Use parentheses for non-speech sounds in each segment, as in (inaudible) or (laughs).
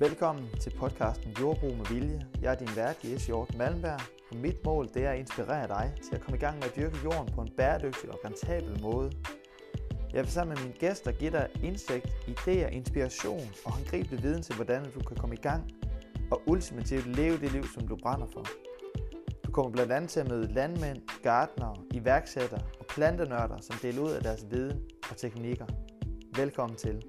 Velkommen til podcasten Jordbrug med Vilje. Jeg er din vært, Jes Hjort Malmberg, og mit mål det er at inspirere dig til at komme i gang med at dyrke jorden på en bæredygtig og rentabel måde. Jeg vil sammen med mine gæster give dig indsigt, idéer, inspiration og håndgribelig viden til, hvordan du kan komme i gang og ultimativt leve det liv, som du brænder for. Du kommer blandt andet til at møde landmænd, gartnere, iværksættere og plantenørder, som deler ud af deres viden og teknikker. Velkommen til.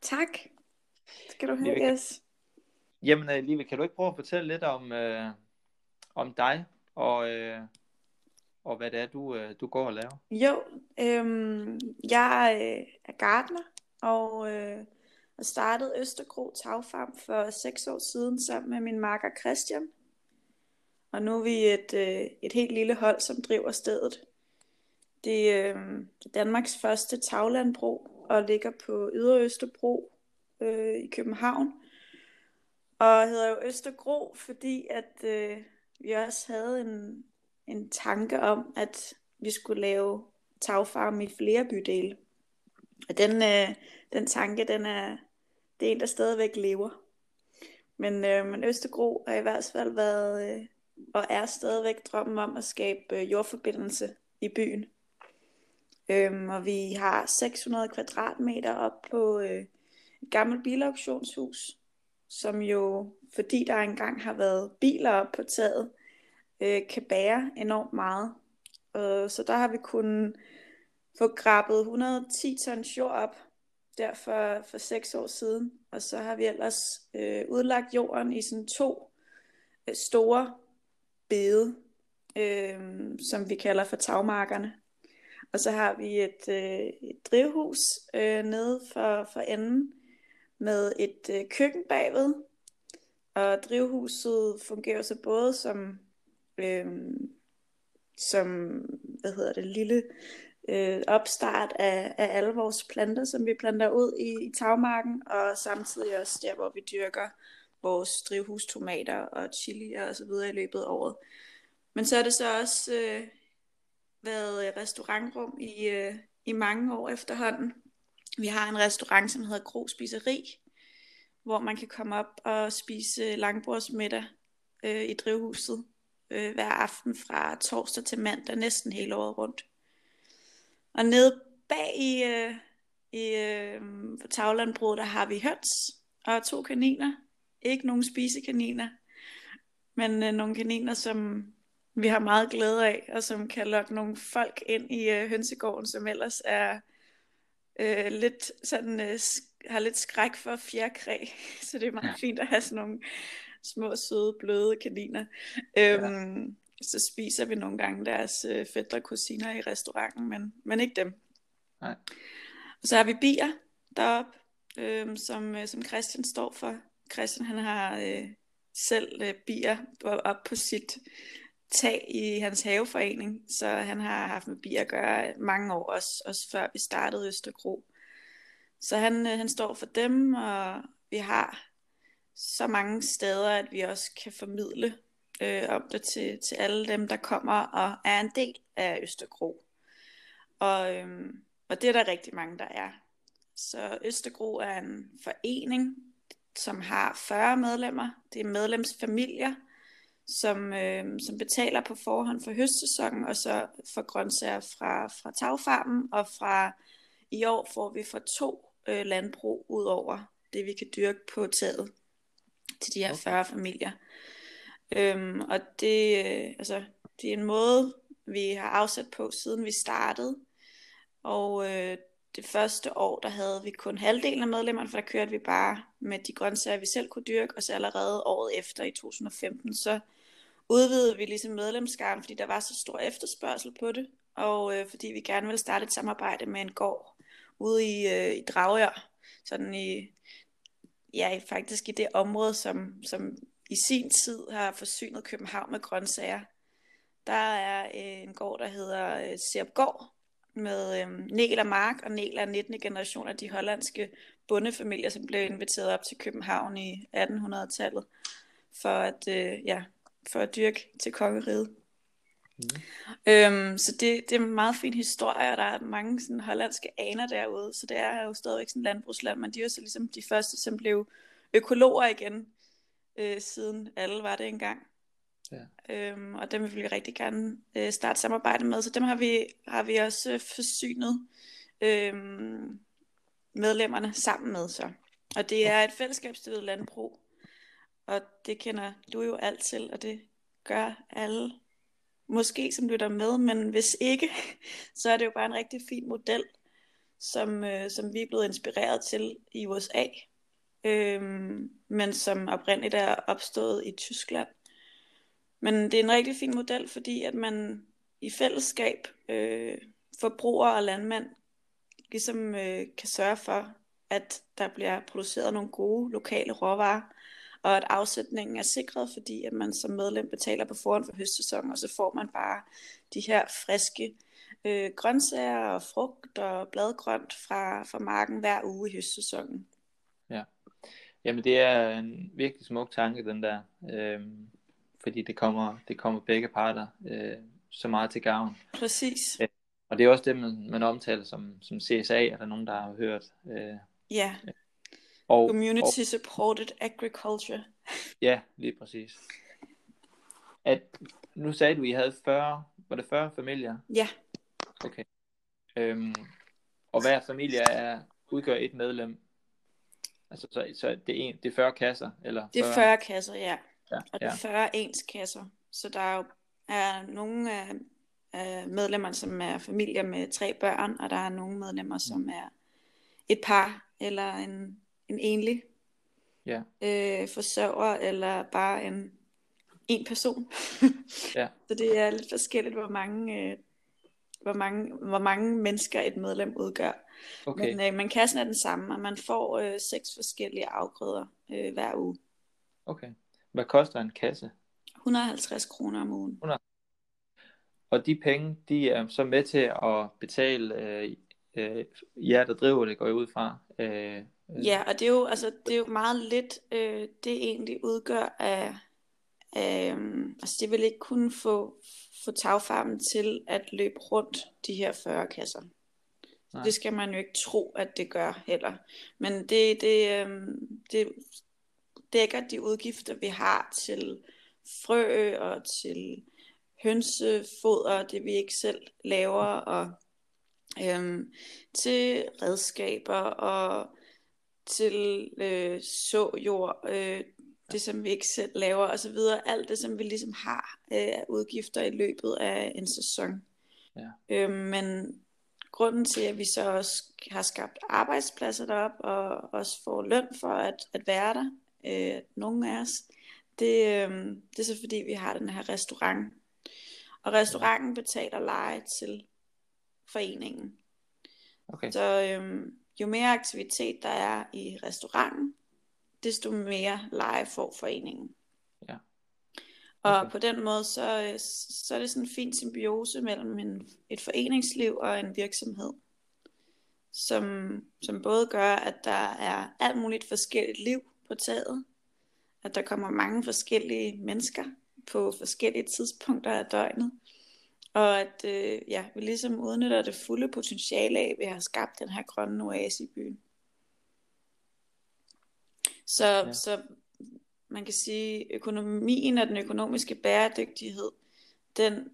Tak. Skal du have, Live, yes. Jamen, uh, Live, kan du ikke prøve at fortælle lidt om, uh, om dig og, uh, og hvad det er, du, uh, du går og laver? Jo, øhm, jeg øh, er gartner og øh, har startet Østergro Tagfarm for seks år siden sammen med min makker Christian. Og nu er vi et, øh, et helt lille hold, som driver stedet. Det er øh, Danmarks første taglandbrug og ligger på Ydre Østerbro øh, i København. Og hedder jo Østergro, fordi at øh, vi også havde en, en tanke om, at vi skulle lave tagfarm i flere bydele. Og den, øh, den tanke, den er, det er en, der stadigvæk lever. Men, øh, men Østergro har i hvert fald været, øh, og er stadigvæk drømmen om at skabe øh, jordforbindelse i byen. Øhm, og vi har 600 kvadratmeter op på øh, et gammelt bilauktionshus, som jo, fordi der engang har været biler op på taget, øh, kan bære enormt meget. Øh, så der har vi kunnet få grabbet 110 tons jord op, der for, for seks år siden. Og så har vi ellers øh, udlagt jorden i sådan to øh, store bede, øh, som vi kalder for tagmarkerne. Og så har vi et, øh, et drivhus øh, nede for, for enden med et øh, køkken bagved. Og drivhuset fungerer så både som, øh, som hvad hedder det, lille øh, opstart af, af alle vores planter, som vi planter ud i, i tagmarken, og samtidig også der, hvor vi dyrker vores drivhustomater og chili og så videre i løbet af året. Men så er det så også øh, været øh, restaurantrum i, øh, i mange år efterhånden. Vi har en restaurant, som hedder Gro Spiseri, hvor man kan komme op og spise langbordsmiddag øh, i drivhuset øh, hver aften fra torsdag til mandag, næsten hele året rundt. Og nede bag i, øh, i øh, taglandbruget, der har vi høns og to kaniner. Ikke nogen spisekaniner, men øh, nogle kaniner, som vi har meget glæde af, og som kan lokke nogle folk ind i øh, hønsegården, som ellers er øh, lidt sådan, øh, har lidt skræk for fjerkræ. (laughs) Så det er meget fint at have sådan nogle små, søde, bløde kaniner. Øhm, ja. Så spiser vi nogle gange deres øh, fætter kusiner i restauranten, men, men ikke dem. Nej. Og så har vi bier, deroppe, øh, som, øh, som Christian står for. Christian han har øh, selv øh, bier op på sit tag i hans haveforening, så han har haft med bier at gøre mange år, også, også før vi startede Østerkro. Så han, øh, han står for dem, og vi har så mange steder, at vi også kan formidle øh, om det til, til alle dem, der kommer og er en del af Østergro. Og, øhm, og det er der rigtig mange, der er. Så Østergro er en forening, som har 40 medlemmer. Det er medlemsfamilier, som, øh, som betaler på forhånd for høstsæsonen, og så for grøntsager fra, fra tagfarmen, og fra i år får vi fra to øh, landbrug ud over det, vi kan dyrke på taget til de her 40 familier. Øhm, og det, øh, altså, det er en måde, vi har afsat på, siden vi startede. Og øh, det første år, der havde vi kun halvdelen af medlemmerne, for der kørte vi bare med de grøntsager, vi selv kunne dyrke, og så allerede året efter i 2015, så udvidede vi ligesom medlemskaren, fordi der var så stor efterspørgsel på det, og øh, fordi vi gerne ville starte et samarbejde med en gård ude i, øh, i Dragør, sådan i, ja, faktisk i det område, som, som i sin tid har forsynet København med grøntsager. Der er øh, en gård, der hedder øh, Serpgård, med øh, Nel og Mark, og Nel er 19. generation af de hollandske bondefamilier, som blev inviteret op til København i 1800-tallet, for at, øh, ja, for at dyrke til kongeriget. Mm. Øhm, så det, det er en meget fin historie, og der er mange sådan, hollandske aner derude, så det er jo stadigvæk sådan landbrugsland, men de er jo så ligesom de første, som blev økologer igen, øh, siden alle var det engang. Ja. Øhm, og dem vil vi rigtig gerne øh, starte samarbejde med, så dem har vi, har vi også øh, forsynet øh, medlemmerne sammen med så. Og det er et fællesskabsstyret landbrug, og det kender du jo alt til, og det gør alle måske som lytter med, men hvis ikke, (laughs) så er det jo bare en rigtig fin model, som, øh, som vi er blevet inspireret til i USA, øh, men som oprindeligt er opstået i Tyskland. Men det er en rigtig fin model, fordi at man i fællesskab, øh, forbrugere og landmænd, ligesom øh, kan sørge for, at der bliver produceret nogle gode lokale råvarer, og at afsætningen er sikret, fordi at man som medlem betaler på forhånd for høstsæsonen, og så får man bare de her friske øh, grøntsager og frugt og bladgrønt fra, fra marken hver uge i høstsæsonen. Ja, jamen det er en virkelig smuk tanke, den der, øh, fordi det kommer, det kommer begge parter øh, så meget til gavn. Præcis. Øh, og det er også det, man, man omtaler som, som CSA, er der nogen, der har hørt. Øh, ja. Og, Community og, Supported Agriculture. (laughs) Ja, lige præcis. At, nu sagde du, at I havde 40, var det 40 familier? Ja. Okay. Øhm, og hver familie er, udgør et medlem. Altså, så, så det, er en, det er 40 kasser? Eller 40... Det er 40 kasser, ja. ja og det er 40 ens kasser. Så der er jo er nogle af, af medlemmer, som er familier med tre børn, og der er nogle medlemmer, som er et par eller en en enlig ja. øh, forsørger, eller bare en, en person. (laughs) ja. Så det er lidt forskelligt, hvor mange, øh, hvor mange, hvor mange mennesker et medlem udgør. Okay. Men, øh, men kassen er den samme, og man får øh, seks forskellige afgrøder øh, hver uge. Okay. Hvad koster en kasse? 150 kroner om ugen. 100. Og de penge, de er så med til at betale øh, øh, jer, der driver det, går jeg ud fra, øh, Øh. Ja, og det er jo, altså, det er jo meget lidt, øh, det egentlig udgør af, af altså det vil ikke kunne få, få tagfarmen til at løbe rundt de her 40 kasser. Nej. Det skal man jo ikke tro, at det gør heller. Men det, det, øh, det dækker de udgifter, vi har til frø og til hønsefoder, det vi ikke selv laver, og øhm, til redskaber og til øh, såjord, øh, det som vi ikke selv laver og så videre, alt det som vi ligesom har af øh, udgifter i løbet af en sæson. Ja. Øh, men grunden til, at vi så også har skabt arbejdspladser derop og også får løn for at, at være der, øh, nogle af os, det, øh, det er så fordi, vi har den her restaurant. Og restauranten betaler leje til foreningen. Okay. Så, øh, jo mere aktivitet der er i restauranten, desto mere leje får foreningen. Ja. Og Okay. på den måde, så, så er det sådan en fin symbiose mellem en, et foreningsliv og en virksomhed, som, som både gør, at der er alt muligt forskelligt liv på taget, at der kommer mange forskellige mennesker på forskellige tidspunkter af døgnet, og at øh, ja, vi ligesom udnytter det fulde potentiale af, at vi har skabt den her grønne oase i byen. Så, Ja. ja. så man kan sige, økonomien og den økonomiske bæredygtighed, den,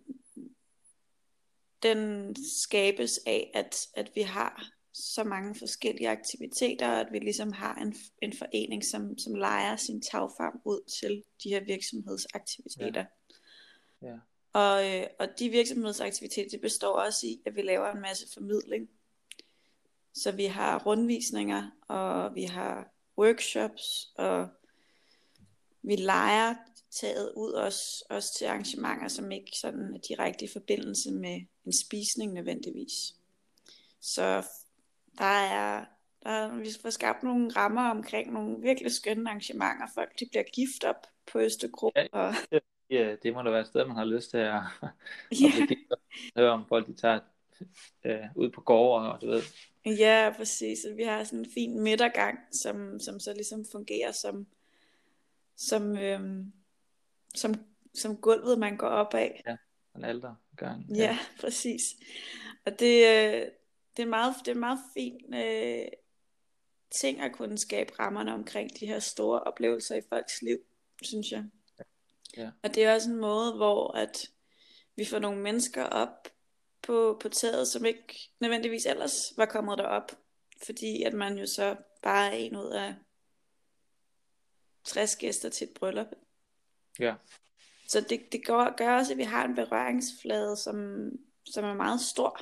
den skabes af, at, at vi har så mange forskellige aktiviteter, og at vi ligesom har en, en forening, som, som leger sin tagfarm ud til de her virksomhedsaktiviteter. Ja. Og, øh, og de virksomhedsaktiviteter, består også i, at vi laver en masse formidling. Så vi har rundvisninger, og vi har workshops, og vi leger taget ud også, også til arrangementer, som ikke sådan er direkte i forbindelse med en spisning nødvendigvis. Så der er, der er, vi får skabt nogle rammer omkring nogle virkelig skønne arrangementer. Folk de bliver gift op på Østergro. Ja. Og, Ja, det må da være et sted, man har lyst til at, (laughs) at ja, gift og høre om folk, de tager øh, ud på gårde, og du ved. ja, præcis. Så vi har sådan en fin midtergang, som, som så ligesom fungerer som, som, øhm, som, som gulvet, man går op af. En alder gang. Ja, præcis. Og det, øh, det er meget, det er meget fint øh, ting at kunne skabe rammerne omkring de her store oplevelser i folks liv, synes jeg. Ja. Og det er også en måde, hvor at vi får nogle mennesker op på, på taget, som ikke nødvendigvis ellers var kommet derop. Fordi at man jo så bare er en ud af 60 gæster til et bryllup. Ja. Så det, det gør, gør også, at vi har en berøringsflade, som, som er meget stor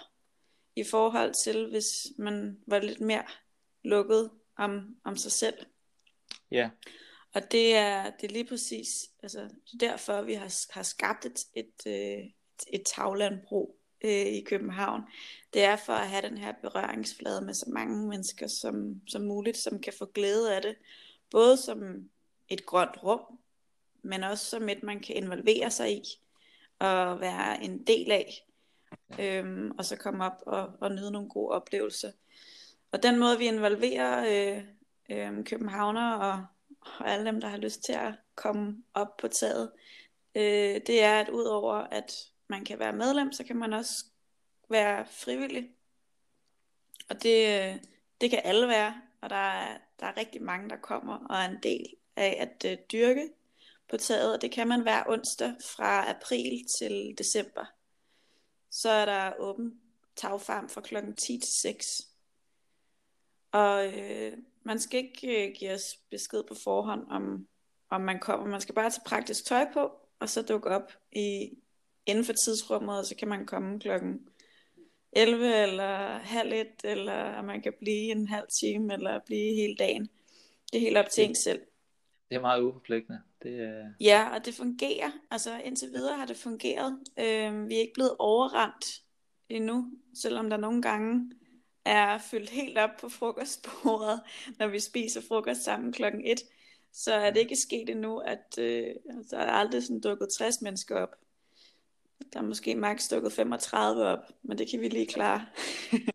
i forhold til, hvis man var lidt mere lukket om, om sig selv. Ja. Og det er, det er lige præcis altså, derfor, vi har, har skabt et, et, øh, et, et taglandbrug øh, i København. Det er for at have den her berøringsflade med så mange mennesker som, som muligt, som kan få glæde af det. Både som et grønt rum, men også som et, man kan involvere sig i og være en del af. Øhm, og så komme op og, og nyde nogle gode oplevelser. Og den måde, vi involverer øh, øh, københavner og, og alle dem, der har lyst til at komme op på taget, øh, det er, at udover at man kan være medlem, så kan man også være frivillig. Og det, øh, det kan alle være, og der er, der er rigtig mange, der kommer og er en del af at øh, dyrke på taget, og det kan man hver onsdag fra april til december. Så er der åben tagfarm fra klokken 10 til 6. Og øh, man skal ikke øh, give os besked på forhånd, om, om man kommer. Man skal bare tage praktisk tøj på, og så dukke op i, inden for tidsrummet, og så kan man komme klokken 11 eller halv et, eller man kan blive en halv time, eller blive hele dagen. Det er helt op til en selv. Det er meget uforpligtende. Det er... Ja, og det fungerer. Altså indtil videre har det fungeret. Øh, vi er ikke blevet overrendt endnu, selvom der nogle gange er fyldt helt op på frokostbordet, (laughs) når vi spiser frokost sammen klokken 1. Så er det ikke sket endnu, at øh, der er aldrig sådan dukket 60 mennesker op. Der er måske maks dukket 35 op, men det kan vi lige klare.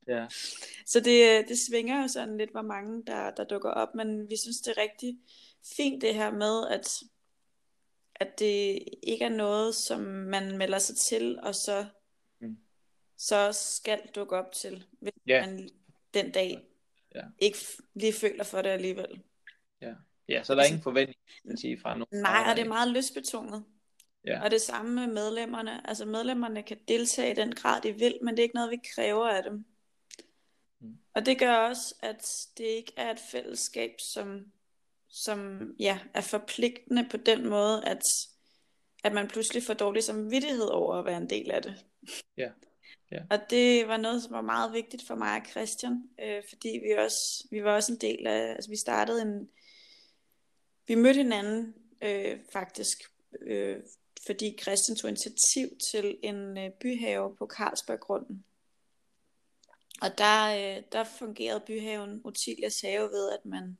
Ja. (laughs) Så det, det svinger jo sådan lidt, hvor mange der, der dukker op, men vi synes, det er rigtig fint det her med, at, at det ikke er noget, som man melder sig til, og så. Så skal dukke op til, hvis Ja. man den dag Ja. ikke lige føler for det alligevel. ja, så er der ingen forventning kan sige, fra nogen. Nej, og det er meget lystbetonet. Ja. Og det samme med medlemmerne. Altså medlemmerne kan deltage i den grad, de vil, men det er ikke noget, vi kræver af dem. Mm. Og det gør også, at det ikke er et fællesskab, som, som ja, er forpligtende på den måde, at, at man pludselig får dårlig samvittighed over at være en del af det. Ja. Ja. Og det var noget, som var meget vigtigt for mig og Christian, øh, fordi vi også vi var også en del af, altså vi startede en, vi mødte hinanden øh, faktisk, øh, fordi Christian tog initiativ til en øh, byhave på Carlsberggrunden. Og der, øh, der fungerede byhaven Otilias have ved, at man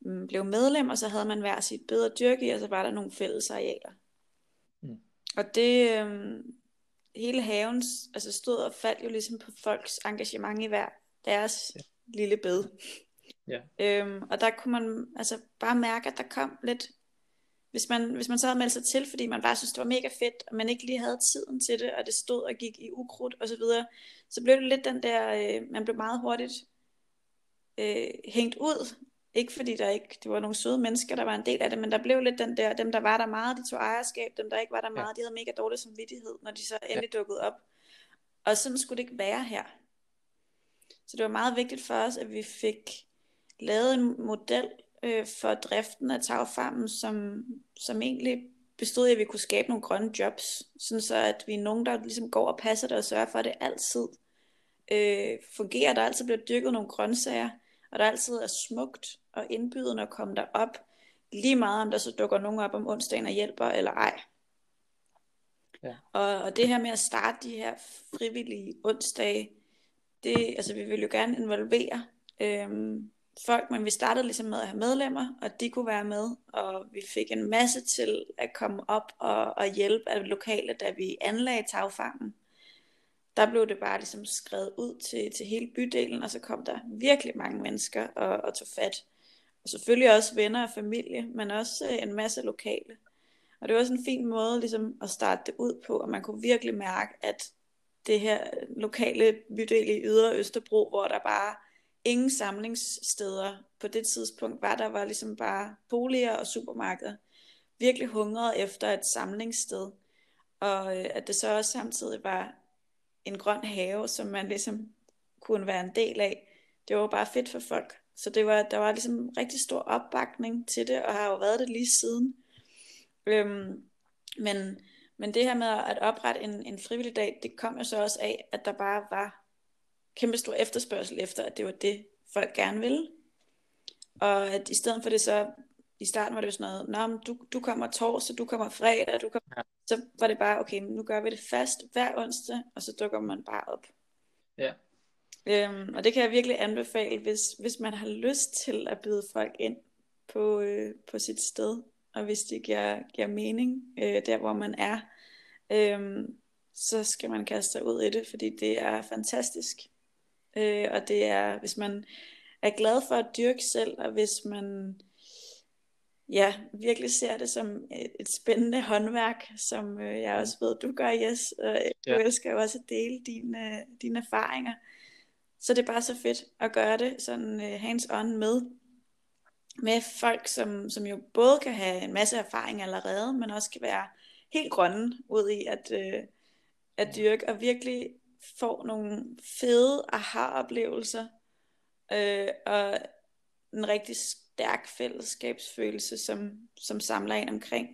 mm, blev medlem, og så havde man hver sit bedre dyrke i, og så var der nogle fælles arealer. Mm. Og det, øh, hele haven altså stod og faldt jo ligesom på folks engagement i hver deres ja. lille bed. Ja. Øhm, og der kunne man altså bare mærke, at der kom lidt, hvis man, hvis man så havde meldt sig til, fordi man bare synes, det var mega fedt, og man ikke lige havde tiden til det, og det stod og gik i ukrudt og så videre, så blev det lidt den der, øh, man blev meget hurtigt øh, hængt ud. Ikke fordi der ikke, det var nogle søde mennesker, der var en del af det, men der blev lidt den der, dem der var der meget, de tog ejerskab, dem der ikke var der meget, ja. de havde mega dårlig samvittighed, når de så endelig ja. dukkede op. Og sådan skulle det ikke være her. Så det var meget vigtigt for os, at vi fik lavet en model øh, for driften af tagfarmen, som, som egentlig bestod i, at vi kunne skabe nogle grønne jobs, sådan så at vi er nogen, der ligesom går og passer det og sørger for, at det altid øh, fungerer. Der altid bliver dyrket nogle grøntsager, og der altid er smukt og indbydende at komme derop, lige meget om der så dukker nogen op om onsdagen og hjælper eller ej. Ja. Og, og det her med at starte de her frivillige onsdage, det, altså vi vil jo gerne involvere øhm, folk, men vi startede ligesom med at have medlemmer, og de kunne være med, og vi fik en masse til at komme op og, og hjælpe af lokale, da vi anlagde tagfangen. Der blev det bare ligesom skrevet ud til, til hele bydelen, og så kom der virkelig mange mennesker og, og tog fat. Og selvfølgelig også venner og familie, men også øh, en masse lokale. Og det var sådan en fin måde ligesom at starte det ud på, og man kunne virkelig mærke, at det her øh, lokale bydel i Ydre Østerbro, hvor der bare ingen samlingssteder på det tidspunkt var. Der var ligesom bare boliger og supermarkeder. Virkelig hungrede efter et samlingssted. Og øh, at det så også samtidig var en grøn have, som man ligesom kunne være en del af. Det var bare fedt for folk. Så det var, der var ligesom rigtig stor opbakning til det, og har jo været det lige siden. Øhm, men, men det her med at oprette en, en frivillig dag, det kom jo så også af, at der bare var kæmpe stor efterspørgsel efter, at det var det, folk gerne ville. Og at i stedet for det så, i starten var det jo sådan noget, Nå, du, du kommer torsdag, du kommer fredag, du kommer... Ja. så var det bare, okay, nu gør vi det fast hver onsdag, og så dukker man bare op. Ja. Øhm, og det kan jeg virkelig anbefale, hvis, hvis man har lyst til at byde folk ind på, øh, på sit sted, og hvis det giver, giver mening øh, der, hvor man er, øh, så skal man kaste sig ud i det, fordi det er fantastisk. Øh, og det er, hvis man er glad for at dyrke selv, og hvis man ja, virkelig ser det som et, et spændende håndværk, som øh, jeg også ved, du gør, Jes. Og du ja. elsker jo også at dele dine, dine erfaringer. Så det er bare så fedt at gøre det sådan uh, hands-on med, med folk, som, som jo både kan have en masse erfaring allerede, men også kan være helt grønne ud i at, uh, at dyrke, og virkelig får nogle fede aha-oplevelser, øh, og en rigtig stærk fællesskabsfølelse, som, som samler en omkring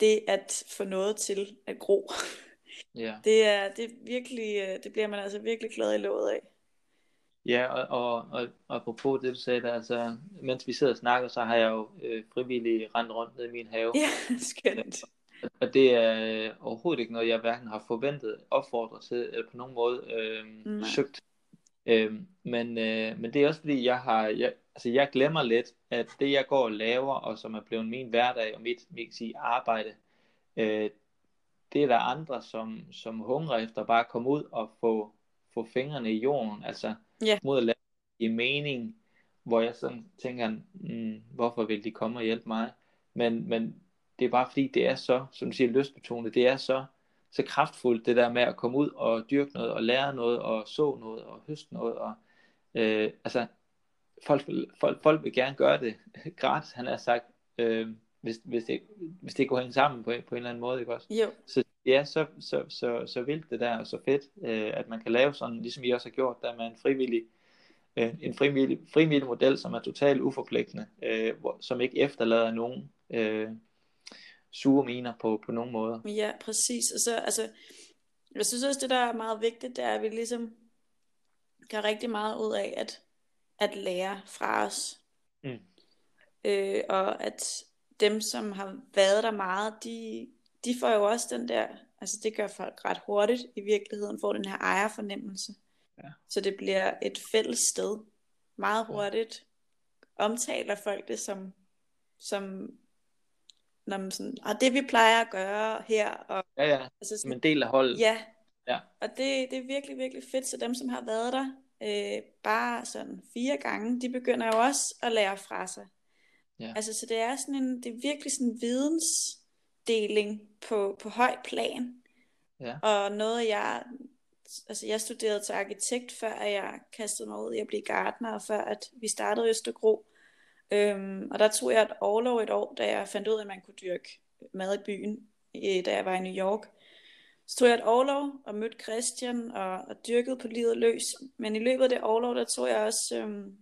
det at få noget til at gro. (laughs) Ja. Det er, det er virkelig, øh, det bliver man altså virkelig glad i låget af. Ja, og, og, og, og apropos det du sagde der, altså, mens vi sidder og snakker, så har jeg jo øh, frivillig rendt rundt ned i min have. Ja, (laughs) skønt. Og det er øh, overhovedet ikke noget, jeg hverken har forventet, opfordret til, eller på nogen måde øh, søgt. Øh, men, øh, men det er også fordi, jeg har, jeg, altså jeg glemmer lidt, at det jeg går og laver, og som er blevet min hverdag og mit, mit sige, arbejde, øh, det er der andre, som, som hungrer efter bare at komme ud og få, få fingrene i jorden, altså yeah. mod at lave i mening, hvor jeg sådan tænker, mm, hvorfor vil de komme og hjælpe mig? Men, men det er bare fordi, det er så, som du siger, lystbetonet, det er så, så kraftfuldt, det der med at komme ud og dyrke noget, og lære noget, og så noget, og høste noget, og øh, altså, folk, folk, folk vil gerne gøre det (laughs) gratis, han har sagt, øh, hvis, hvis, det, hvis det går hænge sammen på, på en eller anden måde, ikke også? Jo. Så er så, så, så, så vildt det der, og så fedt, øh, at man kan lave sådan, ligesom I også har gjort, der med en frivillig, øh, en frivillig, frivillig model, som er totalt uforpligtende, øh, hvor, som ikke efterlader nogen øh, sure miner på, på nogen måder. Ja, præcis. Og så, altså, jeg synes også, det der er meget vigtigt, det er, at vi ligesom gør rigtig meget ud af at, at lære fra os. Mm. Øh, og at dem, som har været der meget, de, de får jo også den der, altså det gør folk ret hurtigt i virkeligheden, får den her ejerfornemmelse. Ja. Så det bliver et fælles sted. Meget hurtigt omtaler folk det som, som når man sådan, og det vi plejer at gøre her. Og, Ja, ja, altså som en del af holdet. Ja, Ja. og det, det er virkelig, virkelig fedt. Så dem, som har været der øh, bare sådan fire gange, de begynder jo også at lære fra sig. Ja. Altså, så det er sådan en, det er virkelig sådan en vidensdeling på, på højt plan. Ja. Og noget jeg, altså jeg studerede til arkitekt, før jeg kastede mig ud i at blive gartner, og før at vi startede Østergro. Øhm, og der tog jeg et overlov et år, da jeg fandt ud af, at man kunne dyrke mad i byen, øh, da jeg var i New York. Så tog jeg et overlov og mødte Christian og, og dyrkede på livet løs. Men i løbet af det overlov, der tog jeg også øhm,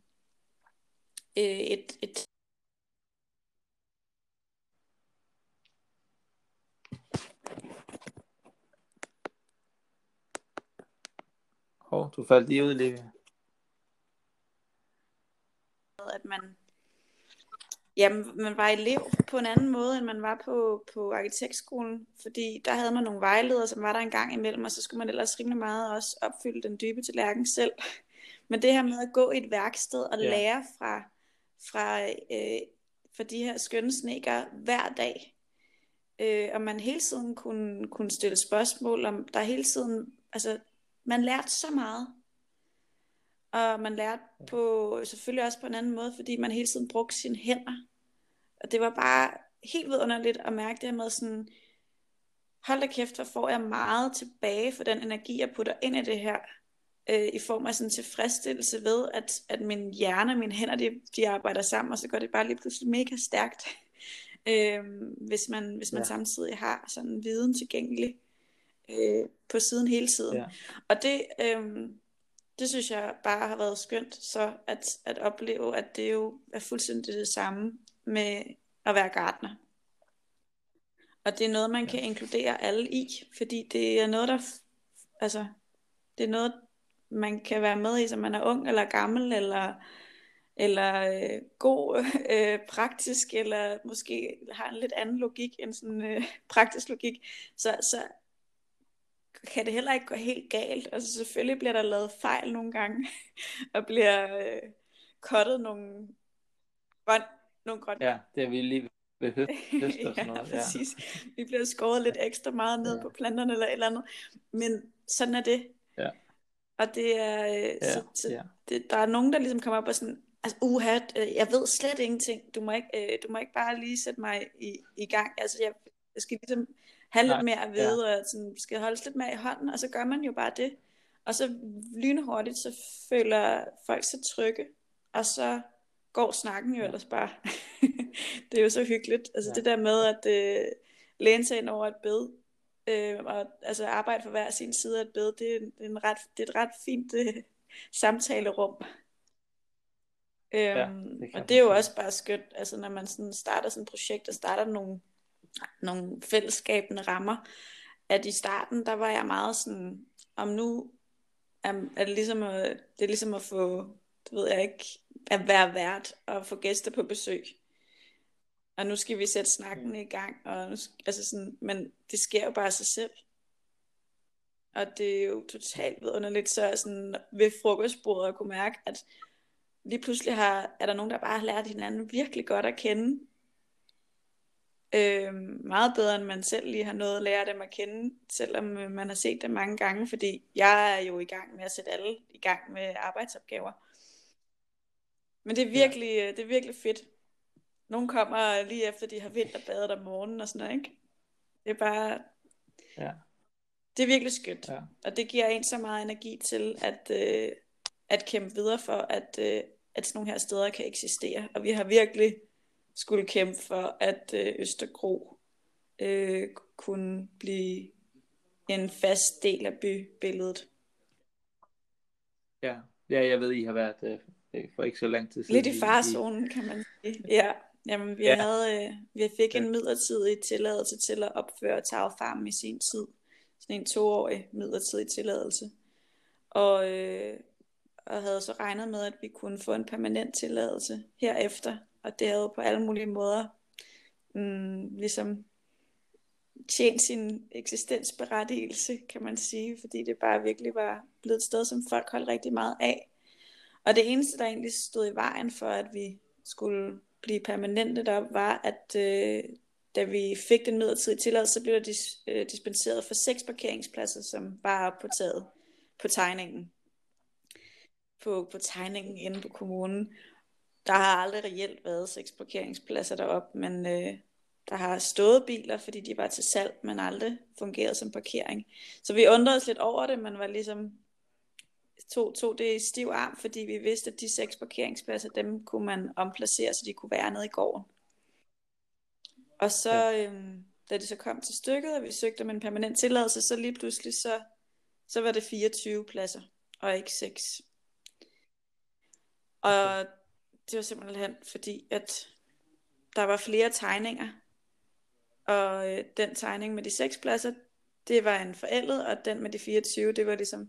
øh, et, et Hov, du faldt lige ud, Livia. at man, jamen, man var elev på en anden måde, end man var på, på arkitektskolen, fordi der havde man nogle vejledere, som var der en gang imellem, og så skulle man ellers rimelig meget også opfylde den dybe tallerken selv. Men det her med at gå i et værksted og Ja. lære fra, fra, øh, fra de her skønne sneker hver dag, øh, og man hele tiden kunne, kunne stille spørgsmål, om der hele tiden, altså man lærte så meget, og man lærte på, selvfølgelig også på en anden måde, fordi man hele tiden brugte sine hænder. Og det var bare helt vidunderligt at mærke det her med sådan, hold da kæft, hvor får jeg meget tilbage for den energi, jeg putter ind i det her, øh, i form af sådan tilfredsstillelse ved, at, at min hjerne og mine hænder, de, de arbejder sammen, og så går det bare lige pludselig mega stærkt, (laughs) øh, hvis man, hvis man Ja. samtidig har sådan en viden tilgængelig øh, på siden hele tiden. Ja. Og det, øh, det synes jeg bare har været skønt, så at, at opleve, at det jo er fuldstændig det samme med at være gartner. Og det er noget, man kan inkludere alle i, fordi det er noget, der, altså, det er noget, man kan være med i, som man er ung eller gammel, eller, eller øh, god, (laughs) øh, praktisk, eller måske har en lidt anden logik end sådan øh, praktisk logik. Så, så kan det heller ikke gå helt galt. Altså selvfølgelig bliver der lavet fejl nogle gange, (laughs) og bliver øh, kottet nogle grøn, nogle grøn. Ja, det er vi lige ved høst, (laughs) høst og sådan ja, noget. Ja. præcis. Vi bliver skåret lidt ekstra meget ned Ja. på planterne eller et eller andet. Men sådan er det. Ja. Og det er, øh, Ja, så, så ja. det, der er nogen, der ligesom kommer op og sådan, altså uha, øh, jeg ved slet ingenting. Du må ikke, øh, du må ikke bare lige sætte mig i, i gang. Altså jeg, jeg skal ligesom have Nej, lidt mere at vide, og sådan, skal holdes lidt mere i hånden, og så gør man jo bare det. Og så lynhurtigt, så føler folk sig trygge, og så går snakken jo ellers bare. (laughs) det er jo så hyggeligt. Altså Ja. det der med at øh, læne sig ind over et bed, øh, og altså arbejde for hver sin side af et bed, det er, en- det en ret, det er et ret fint øh, (laughs) samtalerum. Øhm, det kan og det er jo også bare skønt, altså når man sådan starter sådan et projekt, og starter nogle, nogle fællesskabende rammer, at i starten, der var jeg meget sådan, om nu er, er det, ligesom at, det er ligesom at få, det ved jeg ikke, at være vært og få gæster på besøg. Og nu skal vi sætte snakken i gang, og nu, altså sådan, men det sker jo bare af sig selv. Og det er jo totalt vidunderligt, så sådan ved frokostbordet at kunne mærke, at lige pludselig har, er der nogen, der bare har lært hinanden virkelig godt at kende. Øhm, meget bedre, end man selv lige har nået at lære dem at kende, selvom øh, man har set dem mange gange, fordi jeg er jo i gang med at sætte alle i gang med arbejdsopgaver. Men det er virkelig, ja. det er virkelig fedt. Nogle kommer lige efter, de har vinterbadet om morgenen og sådan noget, ikke? Det er bare, Ja. det er virkelig skønt. Ja. Og det giver en så meget energi til at, øh, at kæmpe videre for, at, øh, at sådan nogle her steder kan eksistere. Og vi har virkelig skulle kæmpe for, at øh, Østergro øh, kunne blive en fast del af bybilledet. Ja. ja, jeg ved, I har været øh, for ikke så lang tid siden. Lidt i farzonen, kan man sige. Ja, jamen, vi, Ja. havde, øh, vi fik en midlertidig tilladelse til at opføre tagfarmen i sin tid. Sådan en toårig midlertidig tilladelse. Og, øh, og havde så regnet med, at vi kunne få en permanent tilladelse herefter. Og det havde på alle mulige måder mm, ligesom tjent sin eksistensberettigelse, kan man sige, fordi det bare virkelig var blevet et sted, som folk holdt rigtig meget af. Og det eneste, der egentlig stod i vejen for, at vi skulle blive permanente derop, var, at øh, da vi fik den midlertidige tilladelse, så blev der dis, øh, dispenseret for seks parkeringspladser, som var oppe på taget på tegningen. På, på tegningen inde på kommunen. Der har aldrig reelt været seks parkeringspladser deroppe, men øh, der har stået biler, fordi de var til salg, men aldrig fungeret som parkering. Så vi undrede os lidt over det, men var ligesom tog, tog det i stiv arm, fordi vi vidste, at de seks parkeringspladser, dem kunne man omplacere, så de kunne være nede i gården. Og så, ja. øhm, da det så kom til stykket, og vi søgte om en permanent tilladelse, så lige pludselig, så, så var det 24 pladser, og ikke 6. Og okay. Det var simpelthen fordi, at der var flere tegninger, og øh, den tegning med de seks pladser, det var en forældet, og den med de 24, det var ligesom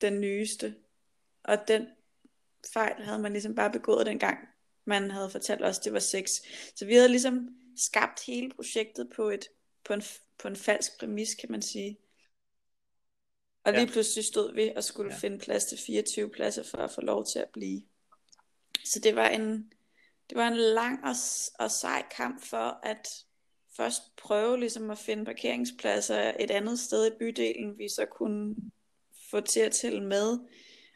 den nyeste. Og den fejl havde man ligesom bare begået dengang, man havde fortalt os, det var seks. Så vi havde ligesom skabt hele projektet på, et, på, en, på en falsk præmis, kan man sige. Og lige ja. pludselig stod vi og skulle ja. finde plads til 24 pladser for at få lov til at blive. Så det var en, det var en lang og, og sej kamp for at først prøve ligesom at finde parkeringspladser et andet sted i bydelen, vi så kunne få til at tælle med.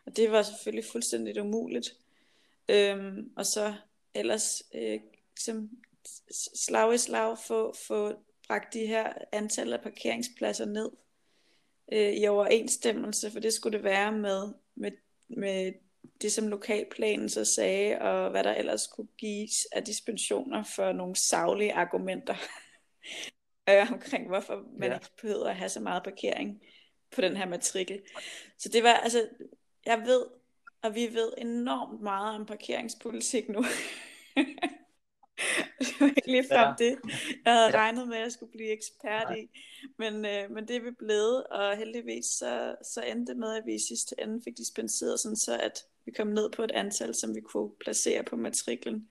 Og det var selvfølgelig fuldstændig umuligt. Øhm, og så ellers øh, ligesom slag i slag få, få bragt de her antal af parkeringspladser ned øh, i overensstemmelse, for det skulle det være med, med, med det, som lokalplanen så sagde, og hvad der ellers kunne gives af dispensioner for nogle savlige argumenter (laughs) øh, omkring, hvorfor man ja. ikke behøver at have så meget parkering på den her matrikel. Så det var, altså, jeg ved, og vi ved enormt meget om parkeringspolitik nu. (laughs) (laughs) det var ikke lige frem ja. det, jeg havde regnet med, at jeg skulle blive ekspert Nej. i. Men, øh, men det er vi blevet, og heldigvis så, så endte det med, at vi i sidste ende fik dispenseret, sådan så at vi kom ned på et antal, som vi kunne placere på matriklen,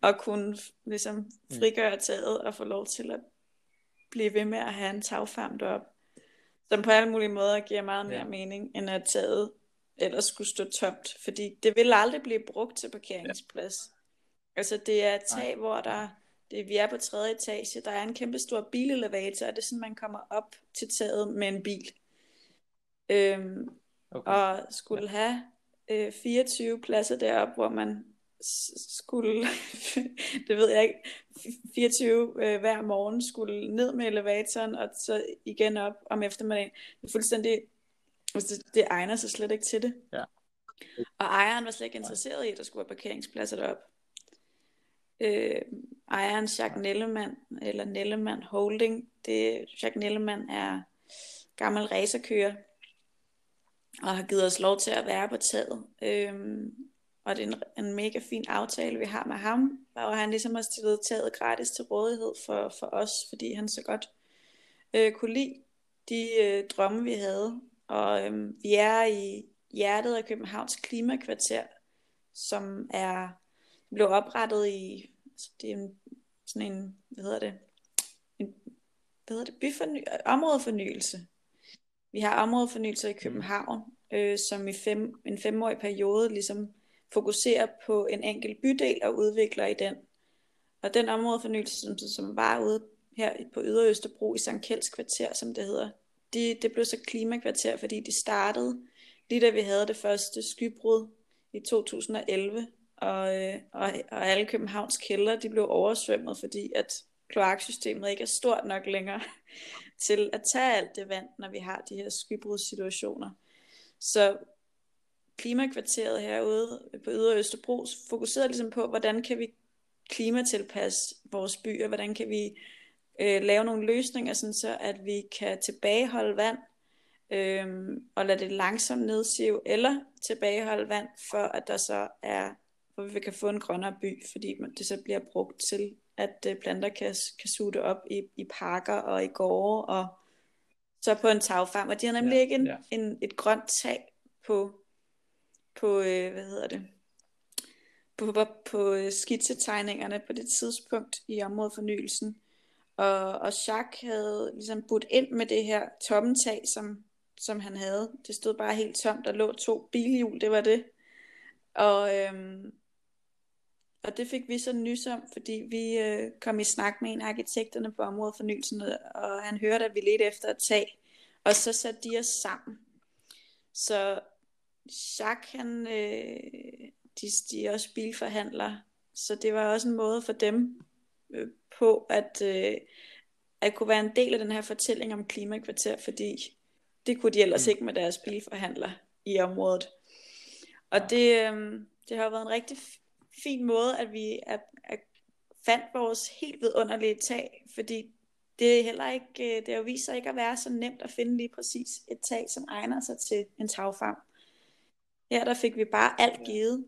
og kunne ligesom mm. frigøre taget og få lov til at blive ved med at have en tagfarm deroppe, som på alle mulige måder giver meget mere ja. mening, end at taget ellers skulle stå tomt, fordi det vil aldrig blive brugt til parkeringsplads. Ja. Altså det er et tag, Nej. hvor der, det, vi er på tredje etage, der er en kæmpe stor bilelevator, og det er sådan, man kommer op til taget med en bil. Øhm, okay. Og skulle ja. have øh, 24 pladser deroppe, hvor man skulle, (laughs) det ved jeg ikke, 24 øh, hver morgen skulle ned med elevatoren, og så igen op om eftermiddagen. Det er fuldstændig, altså det, det egner sig slet ikke til det. Ja. Og ejeren var slet ikke interesseret i, at der skulle være parkeringspladser deroppe. Øh, ejeren Jacques Nellemann, eller Nellemann Holding, det, Jacques Nellemann er gammel racerkører, og har givet os lov til at være på taget. Øhm, og det er en, en mega fin aftale, vi har med ham, og han ligesom har stillet taget gratis til rådighed for, for os, fordi han så godt øh, kunne lide de øh, drømme, vi havde. Og øh, vi er i hjertet af Københavns klimakvarter, som er blev oprettet i, altså det er en, sådan en, hvad hedder det, en, hvad hedder det, byforny, områdefornyelse. Vi har områdefornyelse i København, øh, som i fem, en femårig periode ligesom fokuserer på en enkelt bydel og udvikler i den. Og den områdefornyelse, som, som var ude her på Ydre Østerbro i St. Kjelds kvarter, som det hedder, de, det blev så klimakvarter, fordi de startede lige da vi havde det første skybrud i 2011, og, øh, og, og alle Københavns kældre de blev oversvømmet, fordi at kloaksystemet ikke er stort nok længere (laughs) til at tage alt det vand, når vi har de her skybrudssituationer. Så klimakvarteret herude på Ydre Østerbro fokuserede ligesom på, hvordan kan vi klimatilpasse vores byer, hvordan kan vi øh, lave nogle løsninger, sådan så at vi kan tilbageholde vand, øh, og lade det langsomt nedsive, eller tilbageholde vand, for at der så er, hvor vi kan få en grønnere by, fordi det så bliver brugt til, at øh, planter kan, kan suge det op i, i parker og i gårde, og så på en tagfarm, og de har nemlig ja, ikke en, ja. en, et grønt tag på på, øh, hvad hedder det, på, på, på øh, skitsetegningerne på det tidspunkt i områdefornyelsen. Og, og Jacques havde ligesom budt ind med det her tomme tag, som, som han havde. Det stod bare helt tomt, der lå to bilhjul, det var det. Og, øhm, og det fik vi så nys om, fordi vi øh, kom i snak med en af arkitekterne på området fornyelsen, og han hørte, at vi ledte efter et tag. Og så satte de os sammen. Så Jacques, han, øh, de, de er også bilforhandlere, så det var også en måde for dem øh, på at, øh, at kunne være en del af den her fortælling om klimakvarter, fordi det kunne de ellers mm. ikke med deres bilforhandler i området. Og det, øh, det har været en rigtig fin måde, at vi at, at fandt vores helt vidunderlige tag, fordi det er heller ikke, øh, det vist sig ikke at være så nemt at finde lige præcis et tag, som egner sig til en tagfarm. Her der fik vi bare alt givet.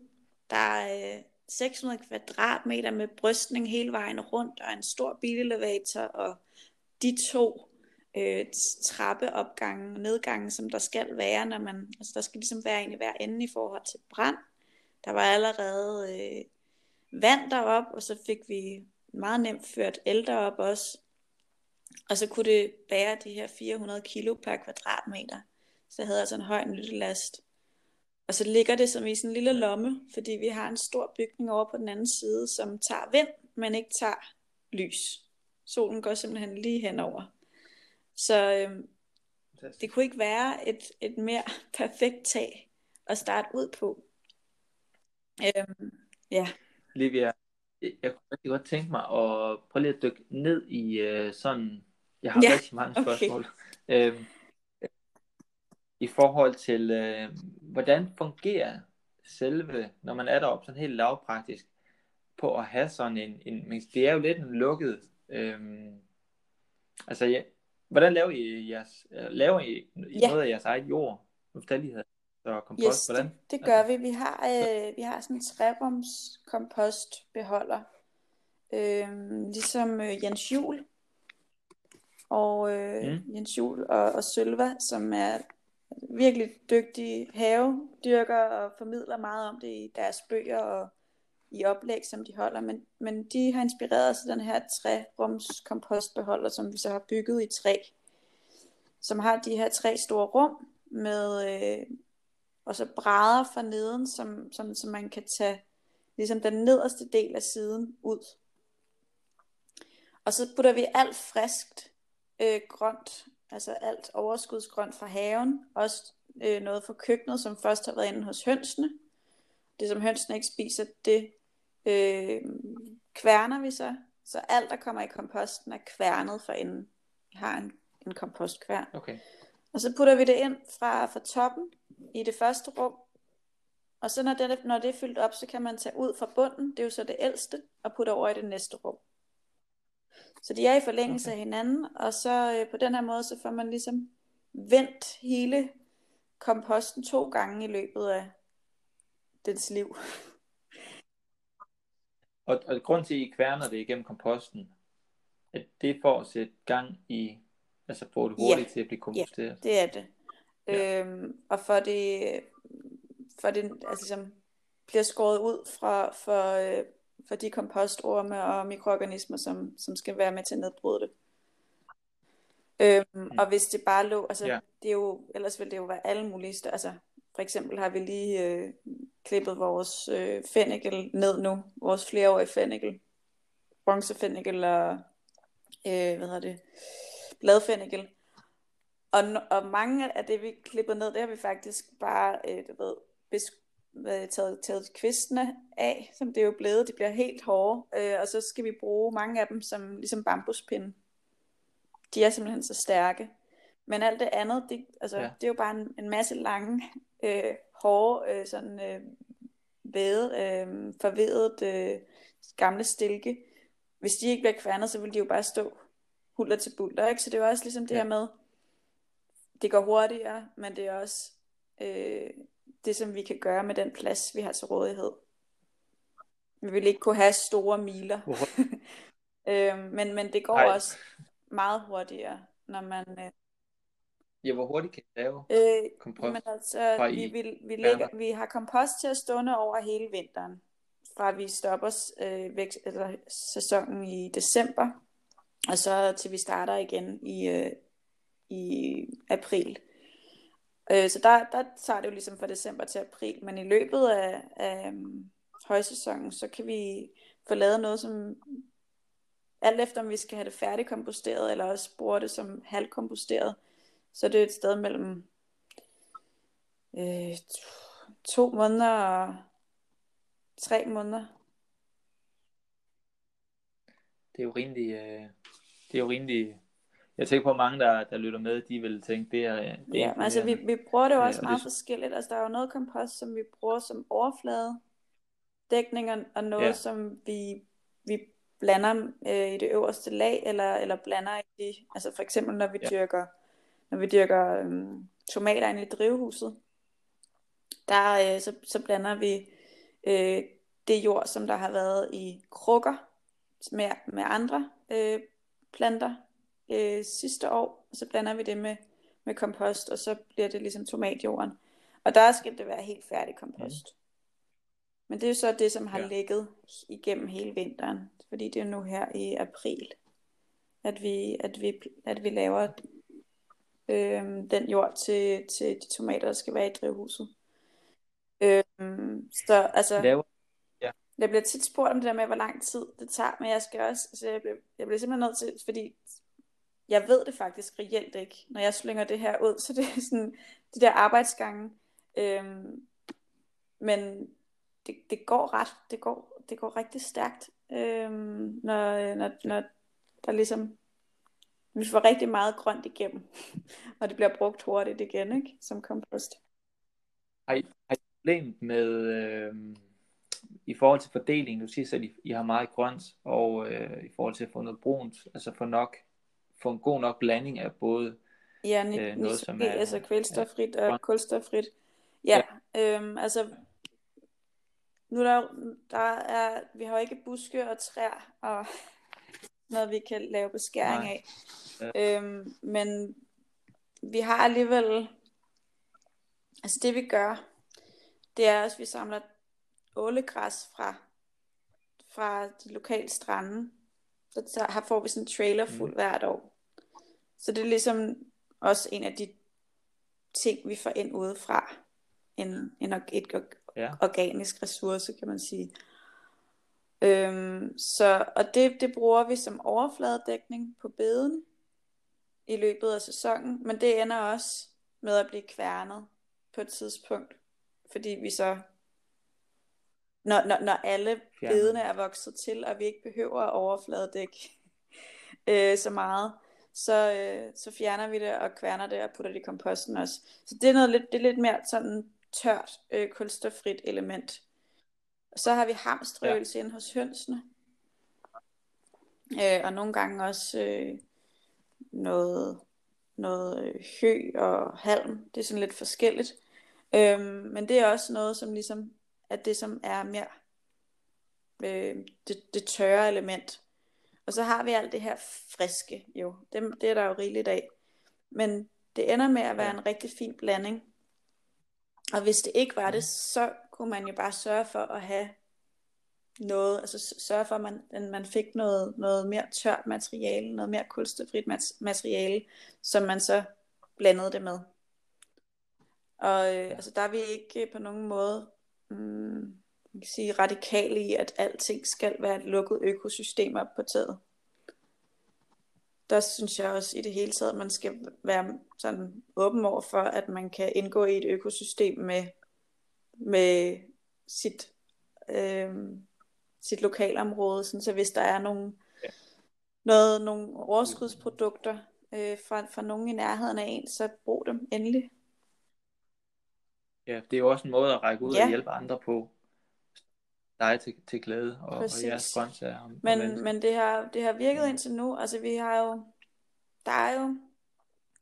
Der er 600 øh, kvadratmeter med brystning hele vejen rundt, og en stor bilelevator, og de to øh, trappeopgange nedgange, som der skal være, når man, altså der skal ligesom være en i hver ende i forhold til brand. Der var allerede øh, vand derop, og så fik vi meget nemt ført el derop også. Og så kunne det bære de her 400 kilo per kvadratmeter. Så det havde altså en høj nyttelast. Og så ligger det som i sådan en lille lomme, fordi vi har en stor bygning over på den anden side, som tager vind, men ikke tager lys. Solen går simpelthen lige henover. Så øhm, det kunne ikke være et, et mere (laughs) perfekt tag at starte ud på. Øhm, ja. Livia, jeg kunne rigtig godt tænke mig at prøve lige at dykke ned i uh, sådan, jeg har ja, rigtig mange spørgsmål. Okay. Øhm, I forhold til, uh, hvordan fungerer selve, når man er deroppe sådan helt lavpraktisk, på at have sådan en, en det er jo lidt en lukket, øhm, altså ja, hvordan laver I jeres, laver I, I ja. noget af jeres eget jord? Nu fortalte I så kompost, yes, hvordan? Det, det gør vi. Vi har, øh, vi har sådan en trerums kompostbeholder. Øh, ligesom øh, Jens Jul. Og øh, mm. Jens Jul og, og Sølva, som er virkelig dygtige havedyrker og formidler meget om det i deres bøger og i oplæg, som de holder. Men, men de har inspireret os til den her trerums kompostbeholder, som vi så har bygget i træ. Som har de her tre store rum med, øh, og så brædder for neden, som, som, som man kan tage ligesom den nederste del af siden ud. Og så putter vi alt friskt øh, grønt, altså alt overskudsgrønt fra haven, også øh, noget fra køkkenet, som først har været inde hos hønsene. Det som hønsene ikke spiser, det øh, kværner vi så. Så alt, der kommer i komposten, er kværnet for inden. Vi har en, en kompostkværn. Okay. Og så putter vi det ind fra, fra toppen i det første rum. Og så når det, når det er fyldt op, så kan man tage ud fra bunden, det er jo så det ældste, og putte over i det næste rum. Så de er i forlængelse okay. af hinanden, og så øh, på den her måde, så får man ligesom vendt hele komposten to gange i løbet af dens liv. Og, og grund til, at I kværner det igennem komposten, at det for at sætte gang i, altså få det hurtigt ja. til at blive komposteret. Ja, det er det. Ja. Øhm, og for det, for det altså, ligesom, bliver skåret ud fra, for, øh, for de kompostorme og mikroorganismer, som, som skal være med til at nedbryde det. Øhm, mm. Og hvis det bare lå, altså ja. det er jo, ellers vil det jo være alle mulige større, altså for eksempel har vi lige øh, klippet vores øh, fennikel ned nu, vores flereårige fennikel, bronzefennikel og, øh, hvad hedder det, bladfennikel. Og, og mange af det, vi klipper ned, det har vi faktisk bare, øh, du ved, besk- taget, taget kvistene af, som det er jo blevet. De bliver helt hårde, øh, og så skal vi bruge mange af dem som ligesom bambuspinde. De er simpelthen så stærke. Men alt det andet, det, altså, ja. det er jo bare en, en masse lange, (laughs) øh, hårde, øh, sådan øh, væde, øh, forvedet øh, gamle stilke. Hvis de ikke bliver kværnet, så vil de jo bare stå hulter til bulter, ikke? Så det er også ligesom det ja. her med, det går hurtigere, men det er også øh, det, som vi kan gøre med den plads, vi har til rådighed. Vi vil ikke kunne have store miler. (laughs) øh, men, men det går Ej. også meget hurtigere, når man... Øh, Ja, hvor hurtigt kan I lave øh, kompost? Men altså, vi, vil, vi, lægger, vi har kompost til at stående over hele vinteren. Fra vi stopper øh, væk, eller sæsonen i december, og så til vi starter igen i, øh, i april. Øh, så der, der tager det jo ligesom fra december til april, men i løbet af, af um, højsæsonen, så kan vi få lavet noget, som alt efter om vi skal have det færdigkomposteret, eller også bruge det som halvkomposteret, så det er et sted mellem øh, to måneder og tre måneder. Det er jo rimelig, øh, det er jo rimelig, jeg tænker på at mange, der, der lytter med, de vil tænke, det er, det er Ja, men altså vi, vi bruger det jo også Ja, meget det- forskelligt. Altså der er jo noget kompost, som vi bruger som overflade dækning, og, og noget, Ja. som vi, vi blander øh, i det øverste lag, eller, eller blander i de, altså for eksempel når vi Ja. dyrker, når vi dyrker øhm, tomater inde i drivhuset, der øh, så, så blander vi øh, det jord, som der har været i krukker med, med andre øh, planter øh, sidste år, og så blander vi det med, med kompost, og så bliver det ligesom tomatjorden. Og der skal det være helt færdig kompost. Men det er jo så det, som har Ja. ligget igennem hele vinteren, fordi det er nu her i april, at vi, at vi, at vi laver øhm, den jord til, til de tomater, der skal være i drivhuset. Øhm, så altså, Laver, jeg bliver tit spurgt om det der med, hvor lang tid det tager, men jeg skal også, altså jeg bliver, jeg bliver simpelthen nødt til, fordi jeg ved det faktisk reelt ikke, når jeg slynger det her ud, (laughs) så det er sådan, de der arbejdsgange, øhm, men det, det går ret, det går, det går rigtig stærkt, øhm, når, når, når der ligesom, vi får rigtig meget grønt igennem, (laughs) og det bliver brugt hurtigt igen, ikke, som kompost. har, I, har I problemet med, øh, i forhold til fordelingen, du siger selv, at I, I har meget grønt, og øh, i forhold til at få noget brunt, altså få nok, få en god nok blanding af både, Ja, ni- øh, noget, som er- altså kvælstoffrit og grønt. kulstoffrit. Ja, øhm, altså nu er der, der er, vi har jo ikke buske og træer og (laughs) noget, vi kan lave beskæring Nej. af. Øhm, men vi har alligevel, altså det vi gør, det er også, at vi samler ålegræs fra, fra de lokale strande. Så der, her får vi sådan en trailer fuld mm. hvert år. Så det er ligesom også en af de ting, vi får ind udefra. En, en, et Ja. organisk ressource, kan man sige. Øhm, så, og det, det bruger vi som overfladedækning på beden i løbet af sæsonen, men det ender også med at blive kværnet på et tidspunkt, fordi vi så, når, når, når alle bedene er vokset til, og vi ikke behøver at overfladedække (laughs) øh, så meget, så, øh, så fjerner vi det og kværner det og putter det i komposten også. Så det er noget lidt, det er lidt mere sådan tørt, øh, kulstoffrit element. Og så har vi hamstrøelse ja. inde hos hønsene. Øh, og nogle gange også øh, noget, noget øh, hø og halm. Det er sådan lidt forskelligt. Øhm, men det er også noget, som ligesom er det, som er mere øh, det, det tørre element. Og så har vi alt det her friske, jo. Det, det er der jo rigeligt af. Men det ender med at være en rigtig fin blanding. Og hvis det ikke var det, så kunne man jo bare sørge for at have noget, altså sørge for, at man, at man fik noget, noget mere tørt materiale, noget mere kulstofrit mat- materiale, som man så blandede det med. Og øh, altså, der er vi ikke på nogen måde mm, man kan sige, radikale i, at alting skal være et lukket økosystem op på taget. Der synes jeg også i det hele taget, at man skal være sådan åben over for, at man kan indgå i et økosystem med, med sit, øh, sit lokalområde, sådan så hvis der er nogle, Ja. noget, nogle overskudsprodukter øh, fra, fra nogen i nærheden af en, så brug dem endelig. Ja, det er jo også en måde at række ud Ja. og hjælpe andre på. Dig til, til glæde og, og Præcis. jeres grøntsager. Og, og Men, men det har, det har virket indtil nu. Altså vi har jo, der er jo,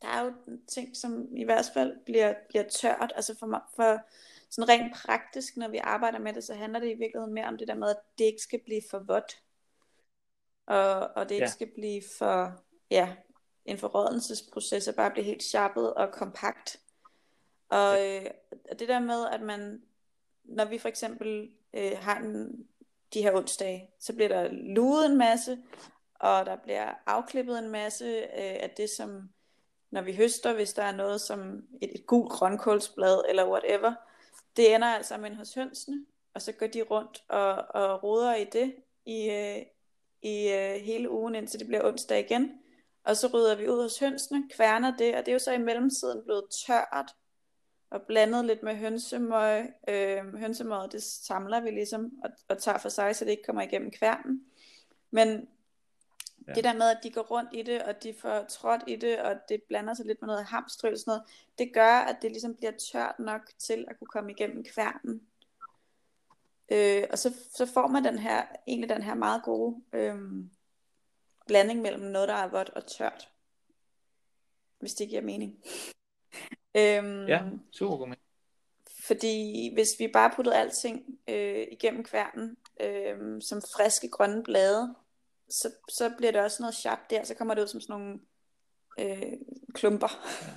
der er jo ting, som i hvert fald bliver, bliver tørt. Altså for, for sådan rent praktisk, når vi arbejder med det, så handler det i virkeligheden mere om det der med, at det ikke skal blive for vådt. Og, og det ikke Ja. skal blive for, ja, en forrådnelsesproces, at bare blive helt sharpet og kompakt. Og øh, det der med, at man, når vi for eksempel øh, har en, de her onsdage, så bliver der luet en masse, og der bliver afklippet en masse øh, af det, som når vi høster, hvis der er noget som et, et gult grønkålsblad eller whatever, det ender altså med hos hønsene, og så går de rundt og, og roder i det i, øh, i øh, hele ugen, indtil det bliver onsdag igen. Og så rydder vi ud hos hønsene, kværner det, og det er jo så i mellemtiden blevet tørt og blandet lidt med hønsemøg. Øh, hønsemøget, det samler vi ligesom og, og tager for sig, så det ikke kommer igennem kværnen. Men ja. det der med, at de går rundt i det, og de får trådt i det, og det blander sig lidt med noget hamstrø og sådan noget, det gør, at det ligesom bliver tørt nok til at kunne komme igennem kværnen. Øh, og så, så får man den her, egentlig den her meget gode øh, blanding mellem noget, der er vådt og tørt. Hvis det giver mening. Øhm, ja, super god. Fordi hvis vi bare puttede alting øh, igennem kværnen, øh, som friske grønne blade, så, så bliver det også noget sharp der, så kommer det ud som sådan nogle øh, klumper. Ja.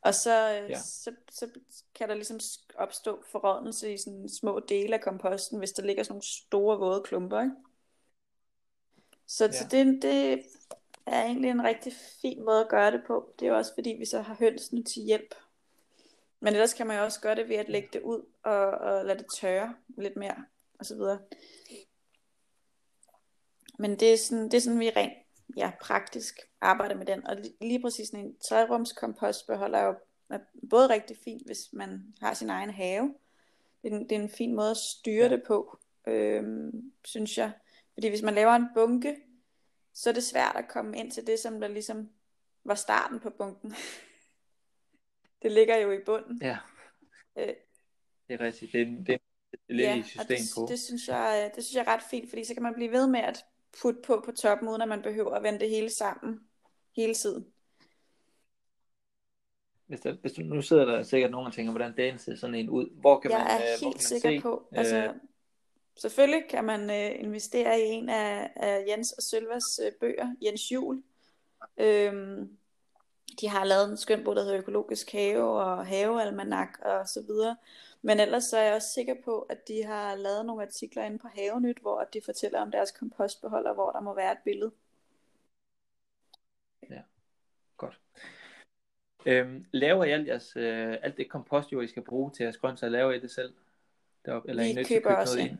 Og så, øh, ja. så, så kan der ligesom opstå forrådnelse i sådan små dele af komposten, hvis der ligger sådan nogle store våde klumper. Ikke? Så, ja. så det, det er egentlig en rigtig fin måde at gøre det på. Det er jo også fordi, vi så har hønsene til hjælp. Men ellers kan man jo også gøre det ved at lægge det ud og, og lade det tørre lidt mere og så videre. Men det er sådan, det er sådan vi rent ja, praktisk arbejder med den. Og lige præcis en trerumskompostbeholder er jo er både rigtig fint, hvis man har sin egen have. Det er en, det er en fin måde at styre det på, øhm, synes jeg. Fordi hvis man laver en bunke, så er det svært at komme ind til det, som der ligesom var starten på bunken. (laughs) det ligger jo i bunden. Ja. Øh, det er rigtigt. Det er, det er lidt ja, i system det, på. Det synes, jeg, det synes jeg er ret fint, fordi så kan man blive ved med at putte på på toppen, uden at man behøver at vende det hele sammen hele tiden. Hvis, der, hvis du, nu sidder der sikkert nogen og tænker, hvordan det ser sådan en ud. Hvor kan jeg man, er øh, helt hvor kan man sikker se, på, altså, øh, selvfølgelig kan man øh, investere i en af, af Jens og Sølvers øh, bøger, Jens Jul. Øhm, de har lavet en skøn bog, der hedder Økologisk Have og Havealmanak og så videre. Men ellers så er jeg også sikker på, at de har lavet nogle artikler inde på Havenyt, hvor de fortæller om deres kompostbeholder, hvor der må være et billede. Ja, godt. Øhm, laver I alt, jeres, øh, alt det kompostjord, I skal bruge til jeres grøntsager, laver I det selv? Deroppe, eller Vi I nødt køber til også noget ind?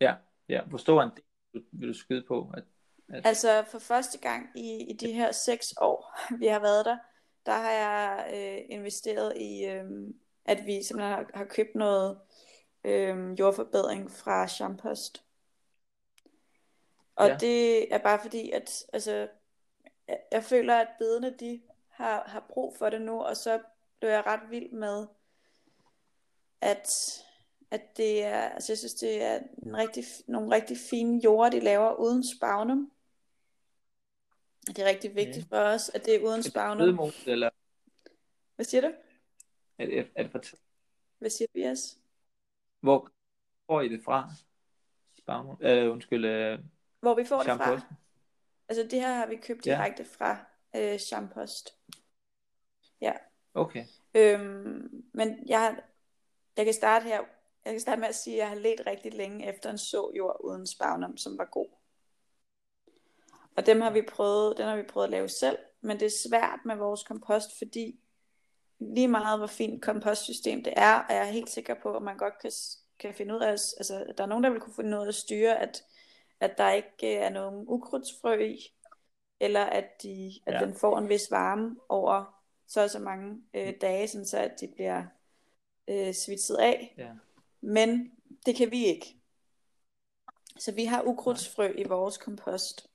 Ja, ja. Hvor stor en del vil du skyde på? At, at... Altså for første gang i, i de her seks år, (laughs) vi har været der, der har jeg øh, investeret i, øh, at vi simpelthen har, har købt noget øh, jordforbedring fra Champost. Og ja. det er bare fordi, at altså, jeg, jeg føler, at bedene de har, har brug for det nu, og så blev jeg ret vild med, at, at det er, altså jeg synes, det er en rigtig, nogle rigtig fine jorder, de laver uden spagnum. Det er rigtig vigtigt ja. for os, at det er uden spagnum. eller? Hvad siger du? Er det, er det for Hvad siger du, yes? Hvor får I det fra? Spagnum? Øh, undskyld. Øh, Hvor vi får det fra? Altså det her har vi købt direkte ja. fra øh, Champost. Ja. Okay. Øhm, men jeg, jeg kan starte her. Jeg kan starte med at sige, at jeg har let rigtig længe efter en såjord uden spagnum, som var god. Og dem har vi prøvet, den har vi prøvet at lave selv, men det er svært med vores kompost, fordi lige meget hvor fint kompostsystem det er, og jeg er helt sikker på, at man godt kan, kan finde ud af, altså der er nogen, der vil kunne finde ud af at styre, at at der ikke er nogen ukrudtsfrø i, eller at, de, at ja. den får en vis varme over så og så mange øh, dage, sådan så at de bliver øh, svitset af. Ja. Men det kan vi ikke. Så vi har ukrudtsfrø i vores kompost.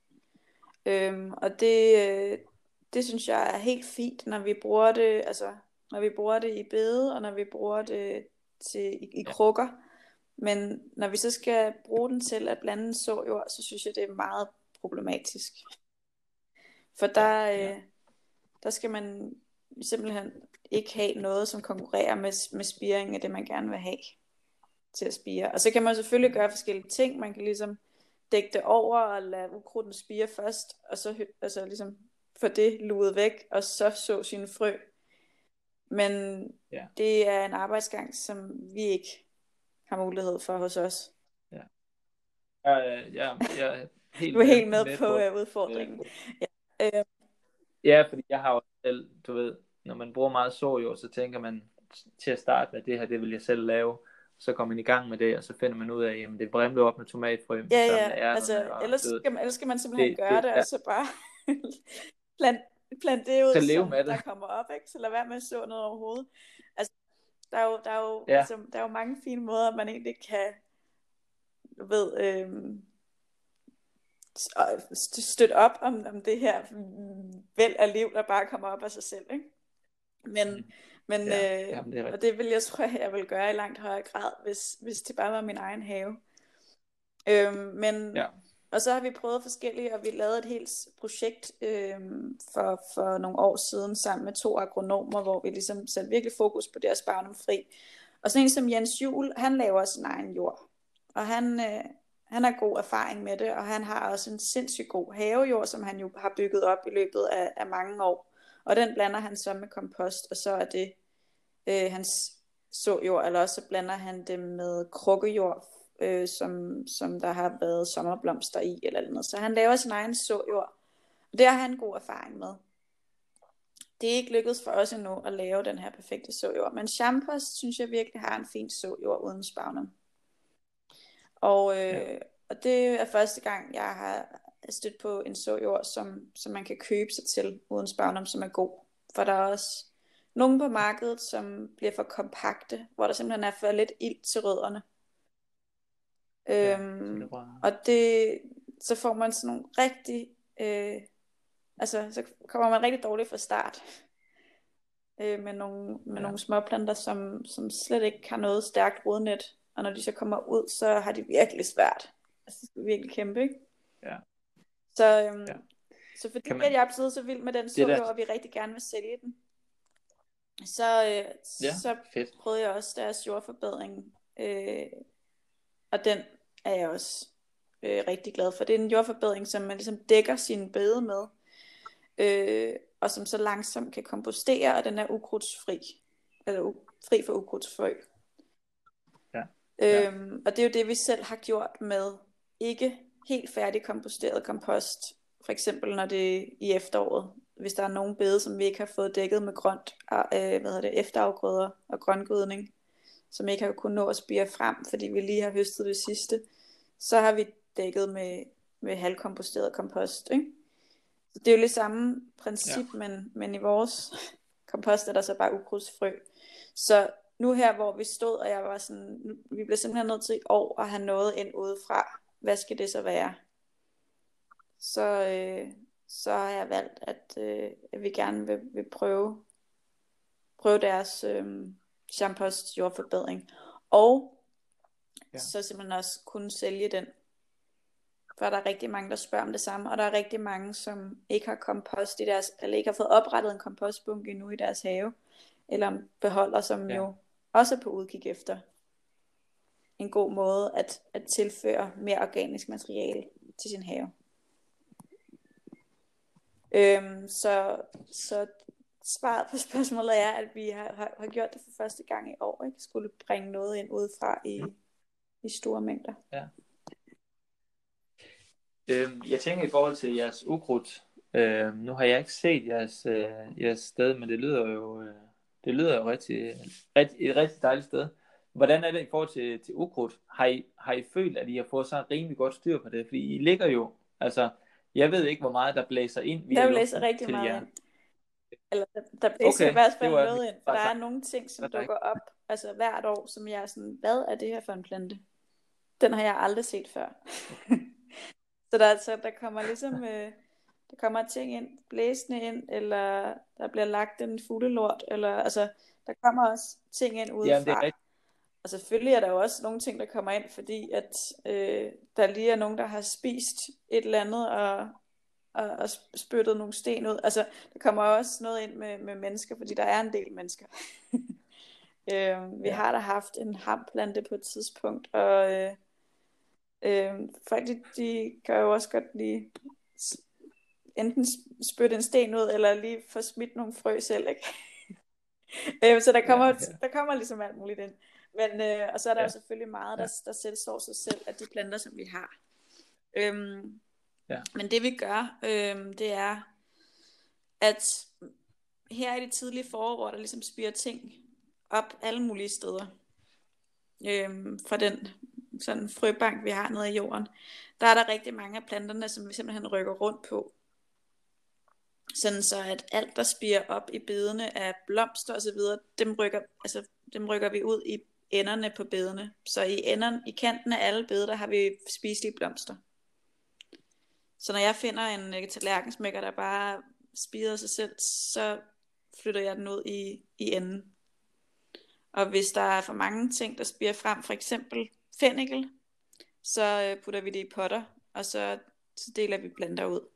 Øhm, og det, øh, det synes jeg er helt fint, når vi bruger det, altså når vi bruger det i bede, og når vi bruger det til, i, i krukker. Men når vi så skal bruge den til at blande såjord, så synes jeg, det er meget problematisk. For der, ja, ja. Øh, der skal man simpelthen ikke have noget, som konkurrerer med, med spiring af det, man gerne vil have til at spire. Og så kan man selvfølgelig gøre forskellige ting. Man kan ligesom dække det over og lade ukrudten spire først, og så altså ligesom få det luet væk, og så så sine frø. Men ja. det er en arbejdsgang, som vi ikke har mulighed for hos os. Ja. Jeg, jeg, jeg er helt (laughs) du er helt med, med på, på uh, udfordringen. Ja. Øh, Ja, fordi jeg har jo selv, du ved, når man bruger meget sojord, så tænker man til at starte med, det her, det vil jeg selv lave. Så kommer man i gang med det, og så finder man ud af, jamen det vrimler op med tomatfrø. Ja, ja, altså, og, ellers, skal man, ellers skal man simpelthen det, gøre det, det ja. og så bare (laughs) plant, plant det ud, så leve som med det. der kommer op, ikke? Så lad være med at så noget overhovedet. Altså, der er jo, der er jo, Ja. altså, der er jo mange fine måder, man egentlig kan, ved, øhm, støtte op om, om det her mm, væld af liv, der bare kommer op af sig selv, ikke? Men, men Ja, øh, jamen, det er og det vil jeg tror, jeg vil gøre i langt højere grad, hvis, hvis det bare var min egen have. Øhm, men, Ja. og så har vi prøvet forskellige, og vi lavede et helt projekt øhm, for, for nogle år siden sammen med to agronomer, hvor vi ligesom satte virkelig fokus på det at spare dem fri. Og sådan en som Jens Juhl, han laver sin egen jord. Og han, øh, han har god erfaring med det, og han har også en sindssygt god havejord, som han jo har bygget op i løbet af, af mange år. Og den blander han så med kompost, og så er det øh, hans såjord, eller også så blander han det med krukkejord, øh, som, som der har været sommerblomster i, eller noget. Så han laver sin egen såjord, og det har han god erfaring med. Det er ikke lykkedes for os endnu at lave den her perfekte såjord, men Champost synes jeg virkelig har en fin såjord uden spagnum. Og, øh, ja. og det er første gang, jeg har stødt på en såjord, som, som man kan købe sig til uden spagnum, som er god. For der er også nogle på markedet, som bliver for kompakte, hvor der simpelthen er for lidt ild til rødderne. Ja, Øhm, det og det, så får man sådan nogle rigtig, øh, altså så kommer man rigtig dårligt fra start. Øh, med nogle, med Ja. nogle småplanter, som, som slet ikke har noget stærkt rodnet. Og når de så kommer ud, så har de virkelig svært. Altså det er virkelig kæmpe, ikke? Ja. Så, øhm, Ja. så fordi Kan man- jeg er blevet så vild med den der- såjord, og vi rigtig gerne vil sælge den, så, øh, Ja, så fedt. prøvede jeg også deres jordforbedring. Øh, og den er jeg også øh, rigtig glad for. Det er en jordforbedring, som man ligesom dækker sin bede med. Øh, og som så langsomt kan kompostere, og den er ukrudtsfri. Eller u- fri for ukrudtsfrø. Ja. Ja. Øhm, og det er jo det, vi selv har gjort med ikke helt færdig komposteret kompost. For eksempel når det er i efteråret. Hvis der er nogen bede, som vi ikke har fået dækket med grønt, øh, hvad hedder det, efterafgrøder og grøngødning, som ikke har kunnet nå at spire frem, fordi vi lige har høstet det sidste, så har vi dækket med, med halvkomposteret kompost. Ikke? Så det er jo lidt samme princip, ja. men, men i vores kompost er der så bare ukrudtsfrø. Så nu her, hvor vi stod, og jeg var sådan, nu, vi bliver simpelthen nødt til i år at have noget ind udefra. Hvad skal det så være? Så, øh, så har jeg valgt, at, øh, at vi gerne vil, vil prøve, prøve deres øh, Champost jordforbedring. Og Ja. så simpelthen også kunne sælge den. For der er rigtig mange, der spørger om det samme, og der er rigtig mange, som ikke har kompost i deres, eller ikke har fået oprettet en kompostbunke endnu i deres have, eller beholder, som ja. jo også er på udkig efter en god måde at, at tilføre mere organisk materiale til sin have. Øhm, så, så svaret på (laughs) spørgsmålet er, at vi har, har, har gjort det for første gang i år, ikke? Skulle bringe noget ind udefra i, i store mængder. Ja. Øhm, jeg tænker i forhold til jeres ukrudt. øhm, nu har jeg ikke set jeres, øh, jeres sted, men det lyder jo, øh, det lyder jo rigtig, rigtig, et rigtig dejligt sted. Hvordan er det i forhold til, til ukrudt? Har I, har I følt, at I har fået så rimelig godt styr på det? Fordi I ligger jo, altså, jeg ved ikke, hvor meget der blæser ind via Der blæser rigtig til meget jer. ind. Eller der, der blæser Okay, i hvert fald noget ind, for der altså- er nogle ting, som Altså- dukker op altså hvert år, som jeg er sådan, hvad er det her for en plante? Den har jeg aldrig set før. (laughs) så der, så der kommer ligesom, (laughs) øh, der kommer ting ind, blæsende ind, eller der bliver lagt en fuglelort, eller altså, der kommer også ting ind udefra. Jamen, det er rigtigt. Og selvfølgelig er der jo også nogle ting, der kommer ind, fordi at øh, der lige er nogen, der har spist et eller andet og, og, og spyttet nogle sten ud. Altså, der kommer også noget ind med, med mennesker, fordi der er en del mennesker. (laughs) øh, vi Ja. har da haft en hamplante på et tidspunkt, og øh, øh, folk de, de kan jo også godt lige enten spytte en sten ud, eller lige få smidt nogle frø selv, ikke? (laughs) øh, så der kommer, ja. ja. der kommer ligesom alt muligt ind. Men, øh, og så er der Ja. jo selvfølgelig meget, der, der selvsår sig selv af de planter, som vi har. Øhm, Ja. Men det vi gør, øhm, det er, at her i det tidlige forår, hvor der ligesom spiger ting op alle mulige steder, øhm, fra den sådan frøbank, vi har nede i jorden, der er der rigtig mange af planterne, som vi simpelthen rykker rundt på. Sådan så at alt, der spiger op i bedene af blomster videre, dem rykker, altså, dem rykker vi ud i enderne på bedene. Så i, enderne, i kanten af alle bede, der har vi spiselige blomster. Så når jeg finder en øh, tallerkensmækker, der bare spider sig selv, så flytter jeg den ud i, i enden. Og hvis der er for mange ting, der spiger frem, for eksempel fennikel, så øh, putter vi det i potter, og så, så deler vi planter ud.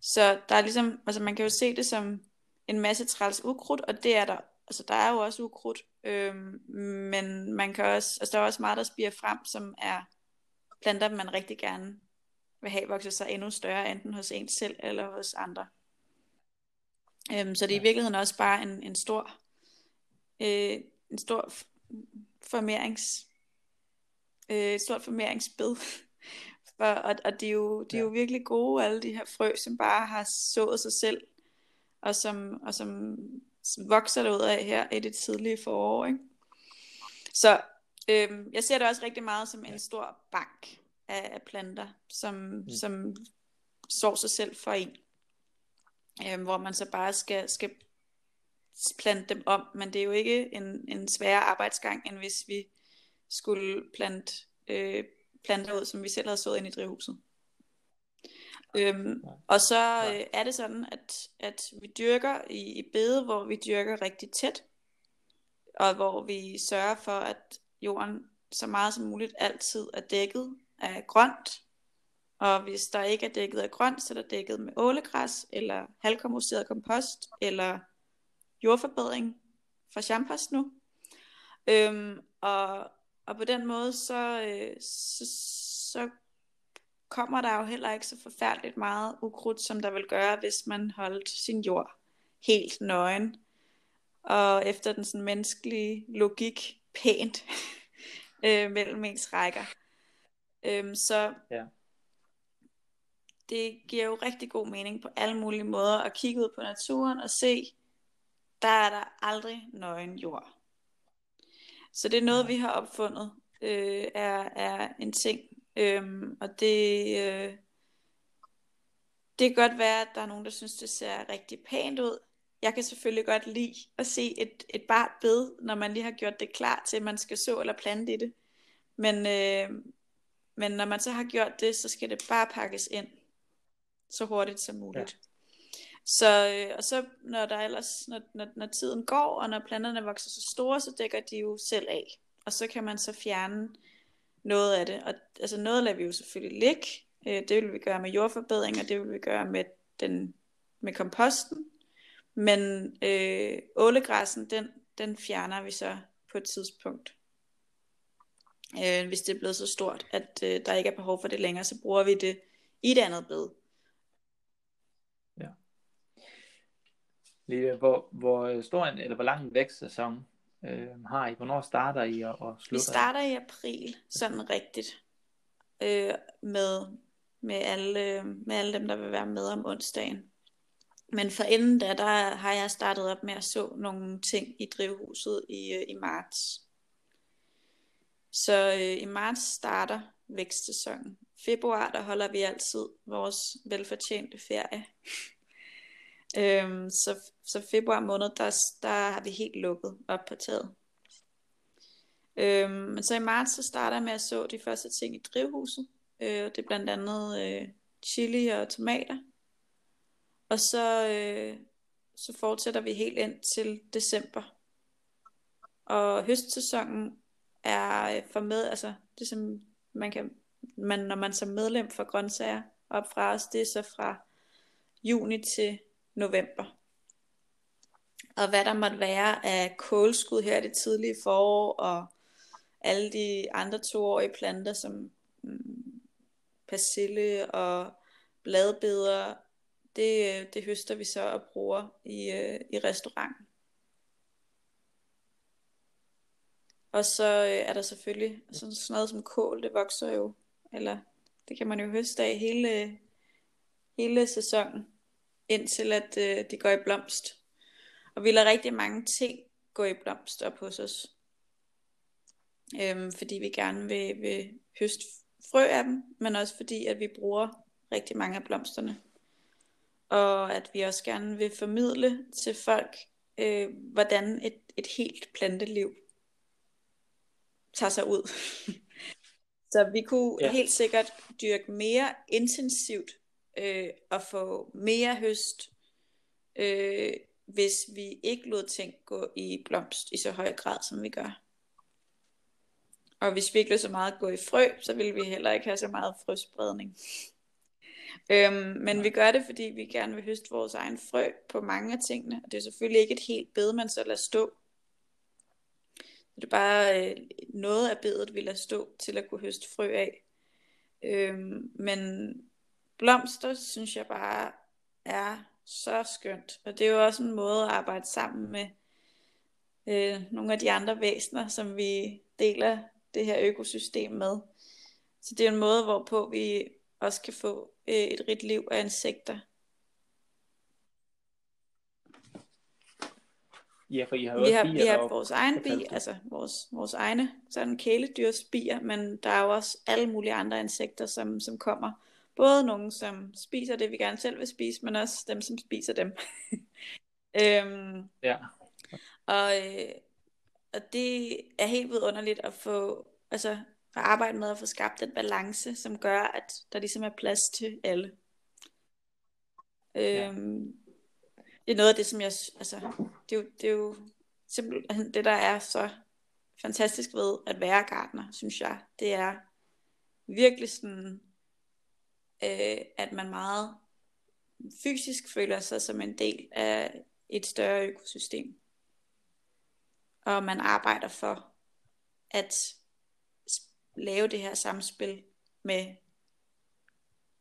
Så der er ligesom, altså man kan jo se det som en masse træls ukrudt, og det er der, altså der er jo også ukrudt, øhm, men man kan også, altså der er også meget, der spiger frem, som er planter, man rigtig gerne vil have vokset sig endnu større, enten hos en selv eller hos andre. Øhm, så det er i virkeligheden også bare en, en stor, øh, en stor formerings, øh, et stort formeringsbed. (laughs) For, og, og de er, jo, de er jo virkelig gode, alle de her frø, som bare har sået sig selv, og som, og som vokser derud af her i det tidlige forår. Ikke? Så øhm, jeg ser det også rigtig meget som en stor bank af, af planter, som, mm. som sår sig selv for en. Øhm, hvor man så bare skal, skal plante dem om, men det er jo ikke en, en sværere arbejdsgang, end hvis vi skulle plante øh, planter ud, som vi selv havde sået ind i drivhuset. Øhm, og så øh, er det sådan, at, at vi dyrker i, i bede, hvor vi dyrker rigtig tæt, og hvor vi sørger for, at jorden så meget som muligt altid er dækket af grønt. Og hvis der ikke er dækket af grønt, så er der dækket med ålegræs, eller halvkomposteret kompost, eller jordforbedring fra Champas nu. Øhm, og, og på den måde, så, øh, så, så kommer der jo heller ikke så forfærdeligt meget ukrudt, som der vil gøre, hvis man holdt sin jord helt nøgen. Og efter den sådan menneskelige logik pænt (laughs) øh, mellem ens rækker. Øhm, så ja. det giver jo rigtig god mening på alle mulige måder at kigge ud på naturen og se, der er der aldrig nøgen jord. Så det er noget, vi har opfundet, øh, er, er en ting. Øhm, og det, øh, det kan godt være, at der er nogen, der synes, det ser rigtig pænt ud. Jeg kan selvfølgelig godt lide at se et, et bart bed, når man lige har gjort det klar til, at man skal så eller plante i det. Men, øh, men når man så har gjort det, så skal det bare pakkes ind så hurtigt som muligt. Ja. Så, øh, og så når der ellers, når, når, når tiden går, og når planterne vokser så store, så dækker de jo selv af. Og så kan man så fjerne noget af det. Og altså noget lader vi jo selvfølgelig ligge. Øh, det vil vi gøre med jordforbedring, og det vil vi gøre med, den, med komposten. Men øh, ålegræssen, den, den fjerner vi så på et tidspunkt. Øh, hvis det er blevet så stort, at øh, der ikke er behov for det længere, så bruger vi det i et andet bed. Lige, hvor, hvor stor en, eller hvor lang en vækstsæson øh, har I? Hvornår starter I og, og slutter Vi starter i april, sådan rigtigt, øh, med, med, alle, med alle dem, der vil være med om onsdagen. Men for inden da, der har jeg startet op med at så nogle ting i drivhuset i, øh, i marts. Så øh, i marts starter vækstsæsonen. Februar, der holder vi altid vores velfortjente ferie. Øhm, så, så februar måned, der, der har vi helt lukket op på taget. Øhm, men så i marts, så starter jeg med at så de første ting i drivhuset. Øh, det er blandt andet øh, chili og tomater. Og så, øh, så fortsætter vi helt ind til december. Og høstsæsonen er øh, for med, altså det som man kan, man, når man som medlem for grøntsager op fra os, det er så fra juni til november. Og hvad der måtte være af kålskud her det tidlige forår, og alle de andre toårige planter, som mm, persille og bladbeder, det, det høster vi så og bruger i, øh, i restauranten. Og så øh, er der selvfølgelig sådan, sådan noget som kål, det vokser jo, eller det kan man jo høste af hele, hele sæsonen indtil at øh, de går i blomst. Og vi lader rigtig mange ting gå i blomst op hos os. Øhm, fordi vi gerne vil, vil høste frø af dem, men også fordi, at vi bruger rigtig mange af blomsterne. Og at vi også gerne vil formidle til folk, øh, hvordan et, et helt planteliv tager sig ud. (laughs) Så vi kunne ja. helt sikkert dyrke mere intensivt øh, og få mere høst, øh, hvis vi ikke lod ting gå i blomst i så høj grad, som vi gør. Og hvis vi ikke lod så meget gå i frø, så ville vi heller ikke have så meget frøspredning. Øhm, men vi gør det, fordi vi gerne vil høste vores egen frø på mange af tingene. Og det er selvfølgelig ikke et helt bed, man så lader stå. Det er bare øh, noget af bedet, vi lader stå til at kunne høste frø af. Øhm, men blomster, synes jeg bare er så skønt. Og det er jo også en måde at arbejde sammen med øh, nogle af de andre væsener, som vi deler det her økosystem med. Så det er en måde, hvorpå vi også kan få øh, et rigt liv af insekter. Ja, for I har vi har, vi har vores egen bi, altså vores, vores egne sådan kæledyrsbier, men der er jo også alle mulige andre insekter, som, som kommer. Både nogen, som spiser det, vi gerne selv vil spise, men også dem, som spiser dem. (laughs) øhm, ja. Og, øh, og det er helt vidunderligt at få, altså at arbejde med at få skabt den balance, som gør, at der ligesom er plads til alle. Øhm, ja. Det er noget af det, som jeg, altså, det er jo, det er jo simpelthen det, der er så fantastisk ved at være gartner, synes jeg. Det er virkelig sådan, øh, at man meget fysisk føler sig som en del af et større økosystem. Og man arbejder for at lave det her samspil med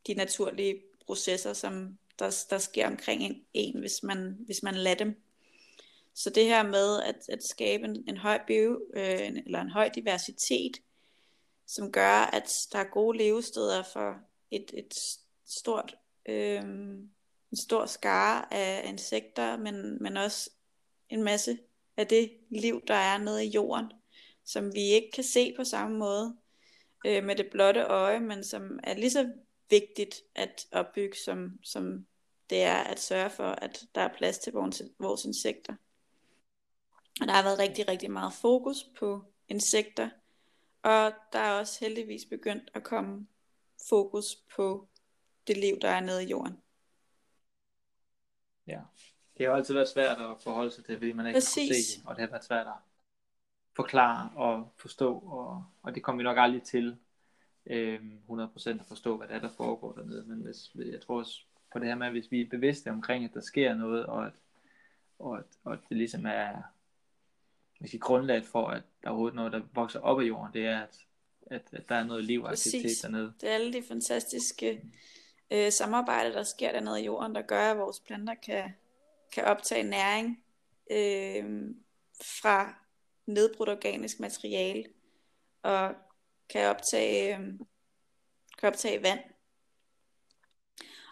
de naturlige processer, som der, der sker omkring en, en hvis, man, hvis man lader dem. Så det her med at, at skabe en, en høj bio, øh, eller en høj diversitet, som gør, at der er gode levesteder for et, et stort, øh, en stor skare af insekter, men, men også en masse af det liv, der er nede i jorden, som vi ikke kan se på samme måde øh, med det blotte øje, men som er lige så vigtigt at opbygge, som, som det er at sørge for, at der er plads til vores, vores insekter. Og der har været rigtig, rigtig meget fokus på insekter, og der er også heldigvis begyndt at komme fokus på det liv, der er nede i jorden. Ja, det har altid været svært at forholde sig til, fordi man ikke Præcis. kunne se, og det har været svært at forklare og forstå, og, og det kommer vi nok aldrig til øh, 100% at forstå, hvad det er, der foregår dernede, men hvis, jeg tror også på det her med, hvis vi er bevidste omkring, at der sker noget, og at, og at, og at det ligesom er hvis grundlaget for, at der er overhovedet noget, der vokser op af jorden, det er, at, at, at der er noget liv og aktivitet Præcis. dernede. Det er alle de fantastiske øh, samarbejder, der sker dernede i jorden, der gør, at vores planter kan, kan optage næring øh, fra nedbrudt organisk materiale, og kan optage, øh, kan optage vand.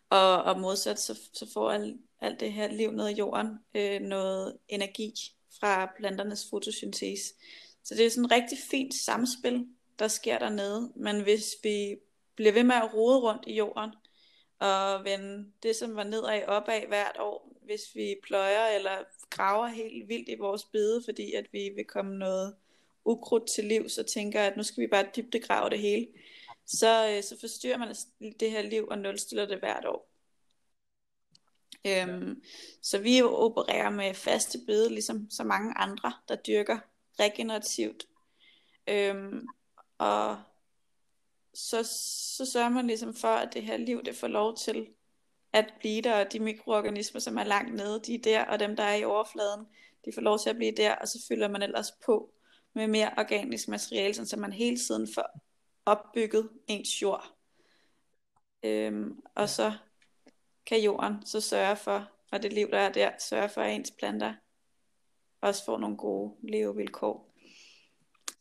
Og, og modsat, så, så får alt, alt det her liv ned i jorden øh, noget energi fra planternes fotosyntese. Så det er sådan et rigtig fint samspil, der sker dernede. Men hvis vi bliver ved med at rode rundt i jorden, og vende det, som var nedad opad hvert år, hvis vi pløjer eller graver helt vildt i vores bede, fordi at vi vil komme noget ukrudt til liv, så tænker at nu skal vi bare dybdegrave det hele, så, øh, så forstyrrer man det her liv og nulstiller det hvert år. Øhm, så vi opererer med faste bede, ligesom så mange andre, der dyrker regenerativt. Øhm, og så, så sørger man ligesom for, at det her liv, det får lov til at blive der, og de mikroorganismer, som er langt nede, de er der, og dem, der er i overfladen, de får lov til at blive der, og så fylder man ellers på med mere organisk materiale, så man hele tiden får opbygget ens jord. Øhm, og så kan jorden så sørge for, og det liv, der er der, sørge for, at ens planter også får nogle gode levevilkår.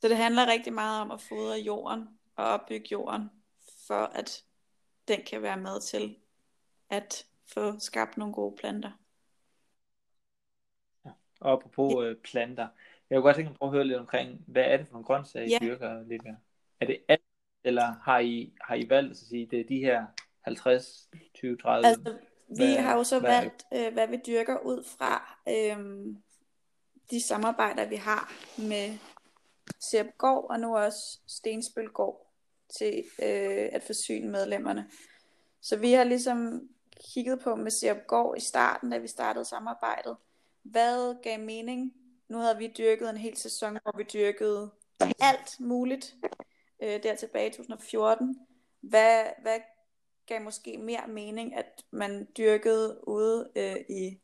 Så det handler rigtig meget om at fodre jorden og opbygge jorden, for at den kan være med til at få skabt nogle gode planter. Ja. Og apropos ja. øh, planter, jeg kunne godt tænke mig at høre lidt omkring, hvad er det for nogle grøntsager, I Ja. dyrker lidt mere? Er det alt, eller har I, har I valgt at sige, det er de her 50, 20, 30? Altså, vi Hvad- har jo så hvad valgt, øh, hvad vi dyrker ud fra øhm, de samarbejder, vi har med Gård og nu også Stensbølgård til øh, at forsyne medlemmerne. Så vi har ligesom kigget på med Gård i starten, da vi startede samarbejdet. Hvad gav mening? Nu havde vi dyrket en hel sæson, hvor vi dyrkede alt muligt øh, der tilbage i 2014. Hvad, hvad gav måske mere mening, at man dyrkede ude øh, i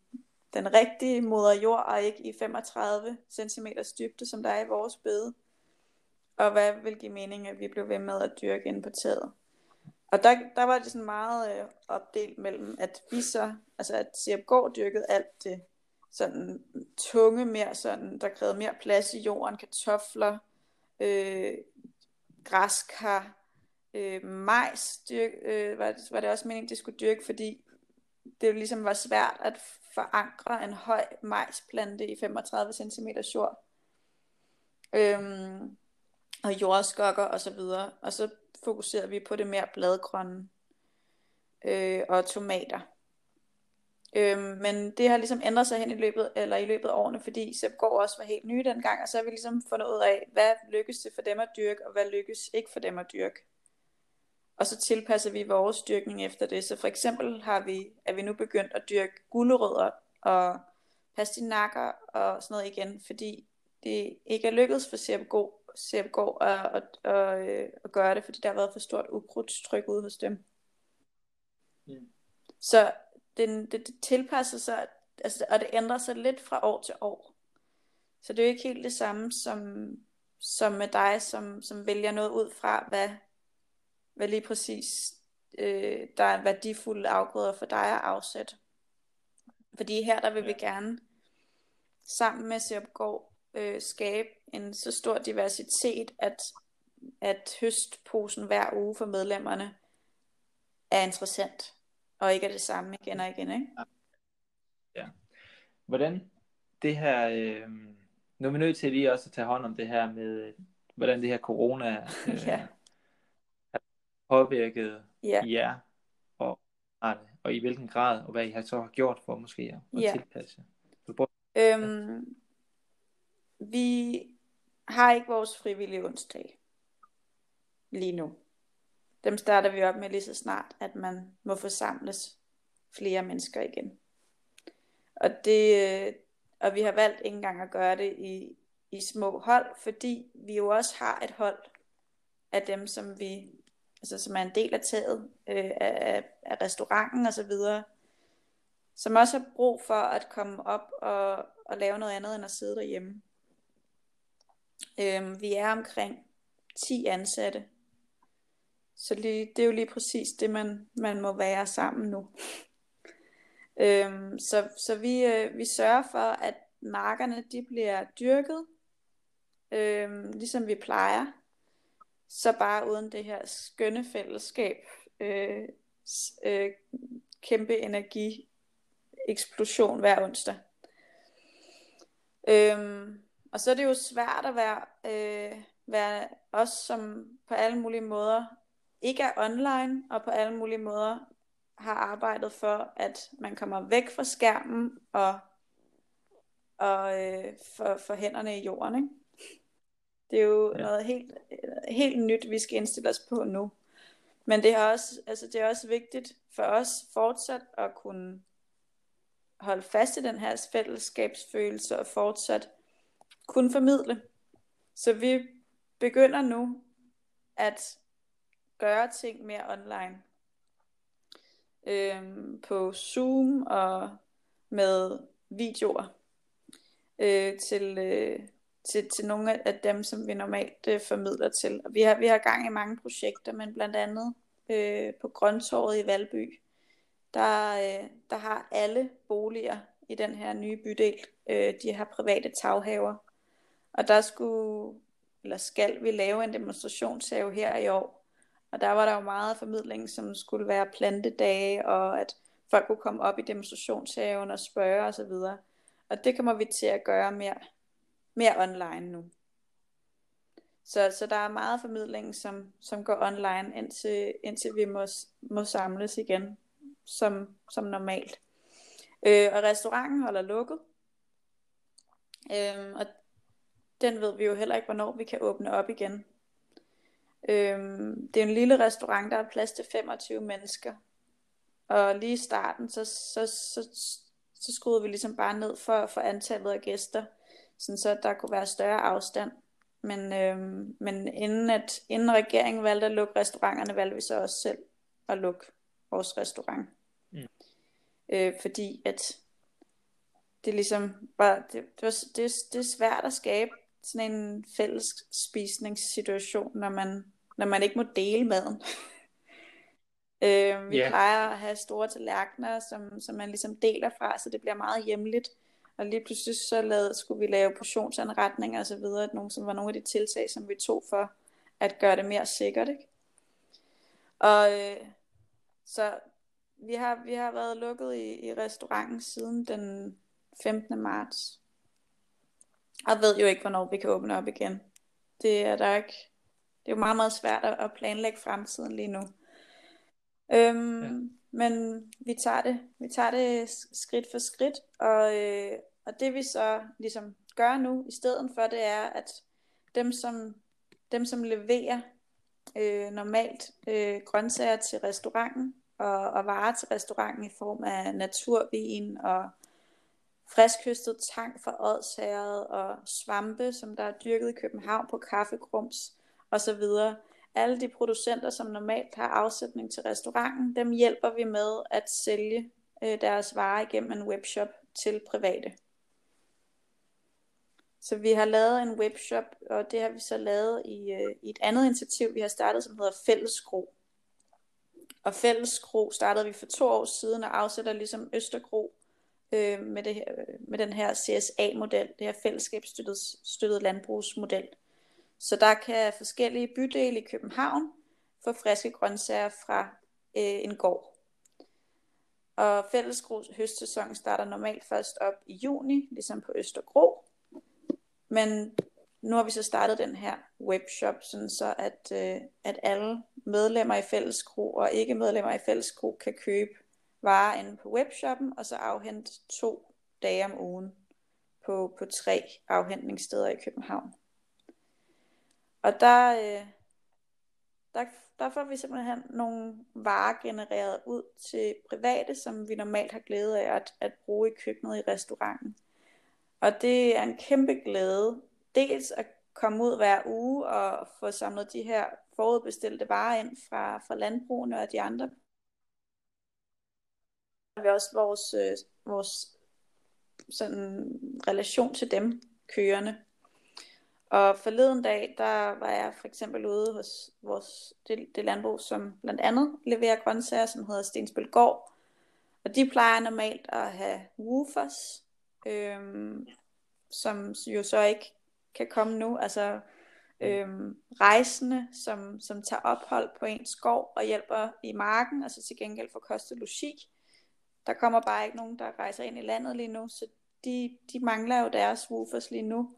den rigtige moder jord, og ikke i 35 cm dybde, som der er i vores bede. Og hvad vil give mening, at vi blev ved med at dyrke ind på. Og der, der var det sådan meget øh, opdelt mellem, at vi så, altså at Sierpgård dyrkede alt det sådan tunge mere sådan, der krævede mere plads i jorden, kartofler, øh, græskar, øh, majs dyrk, øh, var, var det også meningen, det skulle dyrke, fordi det jo ligesom var svært at forankre en høj majsplante i 35 cm jord. Øhm, og jordskokker og så videre. Og så fokuserer vi på det mere bladgrønne øh, og tomater. Øhm, men det har ligesom ændret sig hen i løbet, eller i løbet af årene, fordi går også var helt nye dengang, og så har vi ligesom fundet ud af, hvad lykkes det for dem at dyrke, og hvad lykkes ikke for dem at dyrke. Og så tilpasser vi vores dyrkning efter det. Så for eksempel har vi, er vi nu begyndt at dyrke gulerødder og pastinakker og sådan noget igen, fordi det ikke er lykkedes for Sepgård, Sepgård at, at, at, at, at gøre det, fordi der har været for stort ukrudtstryk ude hos dem. Mm. Så den, det, det tilpasser sig, altså, og det ændrer sig lidt fra år til år. Så det er jo ikke helt det samme som, som med dig, som, som vælger noget ud fra, hvad, hvad lige præcis øh, der er værdifulde afgrøder for dig at afsætte. Fordi her der vil vi gerne sammen med Sirpgård øh, skabe en så stor diversitet, at, at høstposen hver uge for medlemmerne er interessant, og ikke er det samme igen og igen. Ikke? Hvordan det her, øh, nu er vi nødt til lige også at tage hånd om det her med, øh, hvordan det her corona (laughs) øh, Ja. Påvirket Ja. jer, og, og i hvilken grad, og hvad I har så har gjort for måske at, Ja. tilpasse prøv- Øhm, vi har ikke vores frivillige onsdag lige nu. Dem starter vi op med lige så snart, at man må forsamles flere mennesker igen. Og, det, øh, og vi har valgt ikke engang at gøre det i, i små hold, fordi vi jo også har et hold af dem, som vi, altså som er en del af taget, øh, af, af restauranten og så videre, som også har brug for at komme op og, og lave noget andet end at sidde derhjemme. Øhm, vi er omkring 10 ansatte, så lige, det er jo lige præcis det, man, man må være sammen nu. øhm, så så vi, øh, vi sørger for, at markerne de bliver dyrket, øhm, ligesom vi plejer, så bare uden det her skønne fællesskab, øh, øh, kæmpe energi eksplosion hver onsdag. Øhm, og så er det jo svært at være, øh, være os, som på alle mulige måder ikke er online, og på alle mulige måder har arbejdet for, at man kommer væk fra skærmen og, og øh, for, for hænderne i jorden. Ikke? Det er jo Ja. noget helt, helt nyt, vi skal indstille os på nu. Men det er også, altså det er også vigtigt for os fortsat at kunne holde fast i den her fællesskabsfølelse og fortsat kunne formidle. Så vi begynder nu at gøre ting mere online. Øhm, på Zoom og med videoer øh, til, øh, til, til nogle af dem, som vi normalt øh, formidler til. Og vi har, vi har gang i mange projekter, men blandt andet øh, på Grøntorvet i Valby, der, øh, der har alle boliger i den her nye bydel, øh, de har private taghaver. Og der skulle, eller skal vi lave en demonstrationshave her i år. Og der var der jo meget formidling, som skulle være plantedage, og at folk kunne komme op i demonstrationshaven og spørge osv. Og, så videre. og det kommer vi til at gøre mere, mere online nu. Så, så der er meget formidling, som, som går online, indtil, indtil vi må, må samles igen, som, som normalt. Øh, og restauranten holder lukket. Øh, og den ved vi jo heller ikke, hvornår vi kan åbne op igen. Øh, det er en lille restaurant, der er plads til 25 mennesker. Og lige i starten, så, så, så, så skruede vi ligesom bare ned for, for antallet af gæster, sådan så der kunne være større afstand. Men, øh, men inden, at, inden regeringen valgte at lukke restauranterne, valgte vi så også selv at lukke vores restaurant. Mm. Øh, fordi at det ligesom bare, det, det, var, det, det er svært at skabe sådan en fælles spisningssituation, når man, når man ikke må dele maden. (laughs) øh, vi yeah. plejer at have store tallerkener, som, som man ligesom deler fra, så det bliver meget hjemligt. Og lige pludselig så lavede, skulle vi lave portionsanretninger og så videre, nogle, som var nogle af de tiltag, som vi tog for at gøre det mere sikkert. Ikke? Og øh, så vi har, vi har været lukket i, i restauranten siden den 15. marts. Og ved jo ikke, hvornår vi kan åbne op igen. Det er der ikke. Det er jo meget, meget svært at planlægge fremtiden lige nu. Øhm, ja. Men vi tager det, vi tager det skridt for skridt, og, øh, og det vi så ligesom gør nu i stedet for, det er, at dem som, dem, som leverer øh, normalt øh, grøntsager til restauranten, og, og varer til restauranten i form af naturvin og friskhøstet tang fra Odsherred og svampe, som der er dyrket i København på kaffegrums osv. Alle de producenter, som normalt har afsætning til restauranten, dem hjælper vi med at sælge øh, deres varer igennem en webshop til private. Så vi har lavet en webshop, og det har vi så lavet i, øh, i et andet initiativ, vi har startet, som hedder Fælleskro. Og Fælleskro startede vi for to år siden og afsætter ligesom Østergro øh, med, det her, øh, med den her CSA-model, det her fællesskabsstøttet støttet landbrugsmodel. Så der kan forskellige bydele i København få friske grøntsager fra øh, en gård. Og fællesgros høstsæson starter normalt først op i juni, ligesom på Østergro. Men nu har vi så startet den her webshop, sådan så at, øh, at alle medlemmer i fælleskro og ikke medlemmer i fælleskro kan købe varer inde på webshoppen, og så afhente to dage om ugen på, på tre afhentningssteder i København. Og der, øh, der, der får vi simpelthen nogle varer genereret ud til private, som vi normalt har glæde af at, at bruge i køkkenet i restauranten. Og det er en kæmpe glæde, dels at komme ud hver uge og få samlet de her forudbestilte varer ind fra, fra landbrugene og de andre. Vi også vores, øh, vores sådan, relation til dem kørende. Og forleden dag, der var jeg for eksempel ude hos vores, det, det landbrug, som blandt andet leverer grøntsager, som hedder Stensbøl Gård. Og de plejer normalt at have woofers, øhm, som jo så ikke kan komme nu. Altså øhm, rejsende, som, som tager ophold på en skov og hjælper i marken, altså til gengæld for kost og logi. Der kommer bare ikke nogen, der rejser ind i landet lige nu, så de, de mangler jo deres woofers lige nu.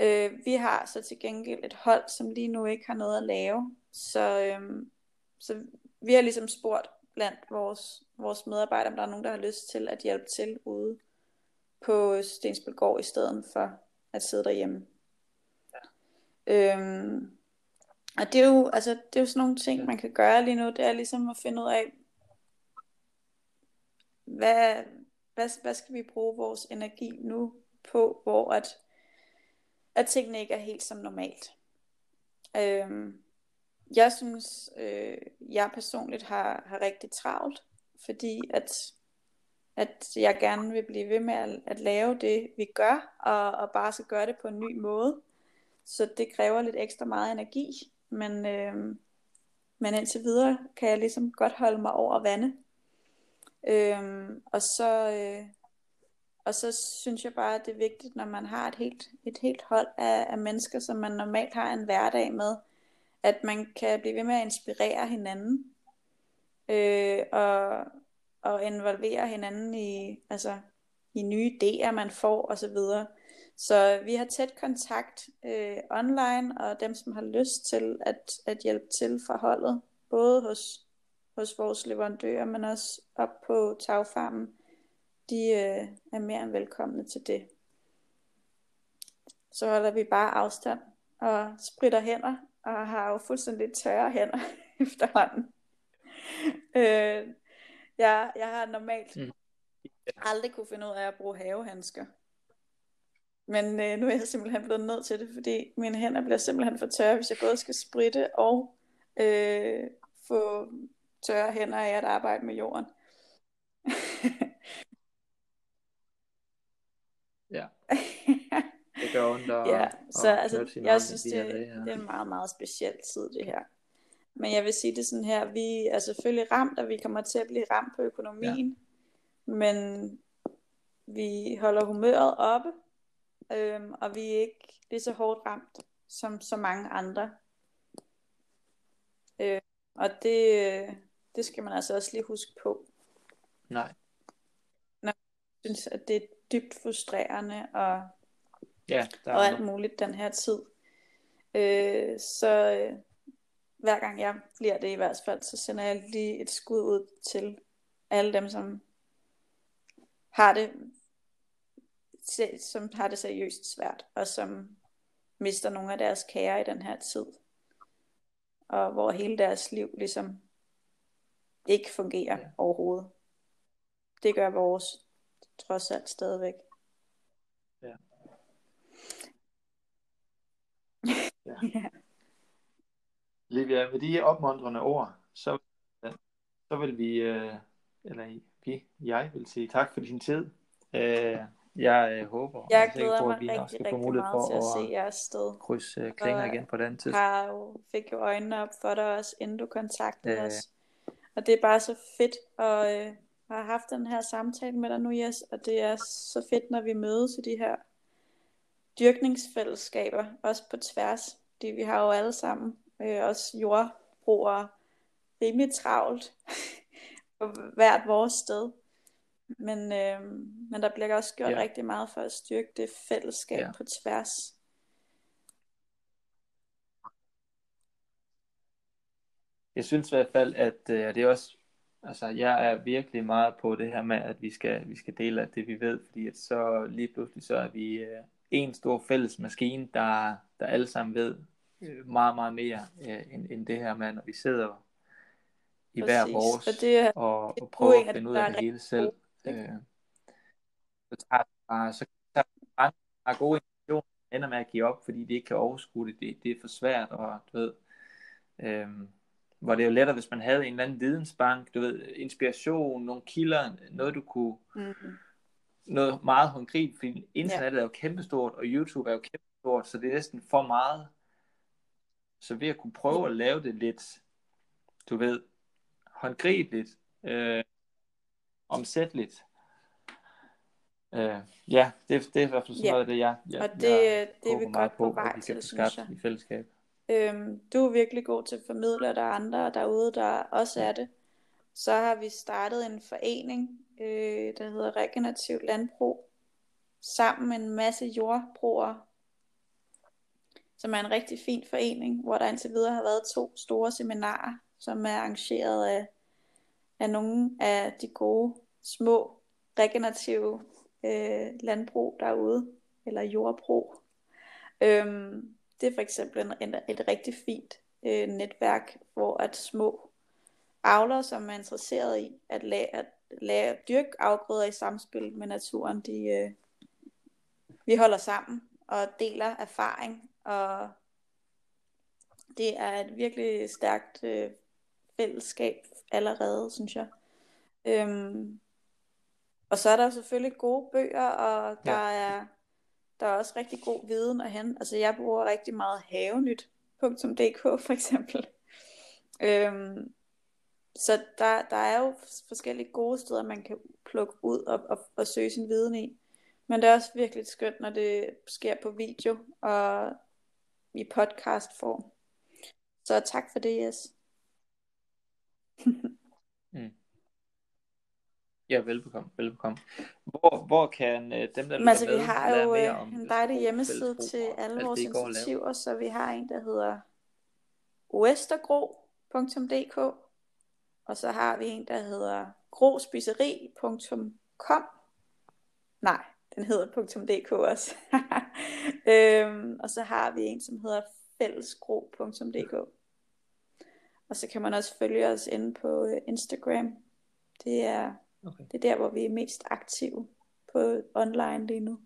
Øh, vi har så til gengæld et hold, som lige nu ikke har noget at lave. Så, øhm, så vi har ligesom spurgt blandt vores, vores medarbejdere, om der er nogen, der har lyst til at hjælpe til ude på Stensbølgård i stedet for at sidde derhjemme. Ja. Øhm, og det er, jo, altså, det er jo sådan nogle ting, man kan gøre lige nu. Det er ligesom at finde ud af, hvad, hvad, hvad skal vi bruge vores energi nu på, hvor at, at tingene ikke er helt som normalt. Øhm, jeg synes, øh, jeg personligt har, har rigtig travlt, fordi at at jeg gerne vil blive ved med at, at lave det, vi gør, og, og bare skal gøre det på en ny måde. Så det kræver lidt ekstra meget energi, men, øh, men indtil videre kan jeg ligesom godt holde mig over vande. Øh, og så... Øh, og så synes jeg bare, at det er vigtigt, når man har et helt, et helt hold af, af mennesker, som man normalt har en hverdag med, at man kan blive ved med at inspirere hinanden. Øh, og, og involvere hinanden i, altså, i nye idéer, man får og så videre. Så vi har tæt kontakt øh, online, og dem, som har lyst til at, at hjælpe til for holdet, både hos, hos vores leverandører, men også op på tagfarmen, de øh, er mere end velkomne til det. Så holder vi bare afstand og spritter hænder, og har jo fuldstændig tørre hænder (laughs) efterhånden. Øh, jeg, jeg har normalt mm. aldrig kunne finde ud af at bruge havehandsker. Men øh, nu er jeg simpelthen blevet nødt til det, fordi mine hænder bliver simpelthen for tørre, hvis jeg både skal spritte og øh, få tørre hænder af at arbejde med jorden. (laughs) ja. Det gør ondt at, (laughs) ja, så at altså, jeg synes, det, det, det er en meget, meget speciel tid, det her. Men jeg vil sige det sådan her, vi er selvfølgelig ramt, og vi kommer til at blive ramt på økonomien, ja. men vi holder humøret oppe, øhm, og vi er ikke lige så hårdt ramt som så mange andre. Øh, og det, det skal man altså også lige huske på. Nej. Når jeg synes, at det er dybt frustrerende og, ja, der og alt muligt den her tid. Øh, så øh, hver gang jeg bliver det i hvert fald, så sender jeg lige et skud ud til alle dem, som har det som har det seriøst svært, og som mister nogle af deres kære i den her tid. Og hvor hele deres liv ligesom ikke fungerer ja. overhovedet. Det gør vores trods alt stadigvæk. Ja. (laughs) ja. ja. Livia, med de opmuntrende ord, så, så vil vi, øh, eller vi, jeg vil sige tak for din tid. Øh, jeg øh, håber, jeg og glæder på, at vi rigtig, skal få mulighed for til at, at se jeres sted. krydse øh, klinger igen på den tid. Har jo, fik jo øjnene op for dig også, inden du kontaktede øh. os. Og det er bare så fedt at øh, have haft den her samtale med dig nu, Jes. Og det er så fedt, når vi mødes i de her dyrkningsfællesskaber, også på tværs. Fordi vi har jo alle sammen øh, også jordbrugere rimelig travlt (laughs) på hvert vores sted. Men, øh, men der bliver også gjort ja. rigtig meget for at styrke det fællesskab ja. på tværs. Jeg synes i hvert fald, at øh, det er også, altså jeg er virkelig meget på det her med, at vi skal, vi skal dele af det, vi ved, fordi at så lige pludselig så er vi øh, en stor fælles maskine, der, der alle sammen ved øh, meget, meget mere øh, end, end det her med, når vi sidder i Præcis. hver vores og, det, og, og prøver at finde ud af det hele selv. Øh, så tager bare, så tager bare gode intentioner, ender med at give op, fordi de ikke kan overskue det. Det, det er for svært, og du ved, øh, hvor det er jo lettere, hvis man havde en eller anden vidensbank, du ved, inspiration, nogle kilder, noget du kunne, mm-hmm. noget meget håndgribeligt, fordi internettet ja. er jo kæmpestort, og YouTube er jo kæmpestort, så det er næsten for meget. Så ved at kunne prøve at lave det lidt, du ved, håndgribeligt, øh, omsætteligt. Øh, ja, det, det er i hvert fald sådan ja. noget af det, jeg, jeg, og det, jeg det er vi godt på, på vej til, synes jeg. I fællesskab. Øhm, du er virkelig god til at formidle, og der er andre derude, der også er det. Så har vi startet en forening, øh, der hedder Regenerativ Landbrug, sammen med en masse jordbrugere, som er en rigtig fin forening, hvor der indtil videre har været to store seminarer, som er arrangeret af af nogle af de gode, små, regenerative øh, landbrug derude, eller jordbrug. Øhm, det er for eksempel en, en, et rigtig fint øh, netværk, hvor at små avlere, som er interesseret i at lade, at lade dyrke afgrøder i samspil med naturen, de, øh, vi holder sammen og deler erfaring, og det er et virkelig stærkt øh, fællesskab allerede, synes jeg. Øhm, og så er der selvfølgelig gode bøger, og der ja. er der er også rigtig god viden at hente. Altså jeg bruger rigtig meget havenyt.dk for eksempel. Øhm, så der, der er jo forskellige gode steder, man kan plukke ud og, og, og søge sin viden i. Men det er også virkelig skønt, når det sker på video og i podcast form. Så tak for det, Jes. (laughs) mm. Ja, velbekomme, velbekomme. Hvor, hvor kan øh, dem, der Men altså, vi med, har jo øh, om en dejlig hjemmeside til alle vores initiativer, så vi har en, der hedder westergro.dk og så har vi en, der hedder grospiseri.com Nej, den hedder .dk også. (laughs) øhm, og så har vi en, som hedder fællesgro.dk Og så kan man også følge os inde på øh, Instagram. Det er, Okay. det er der, hvor vi er mest aktive på online lige nu.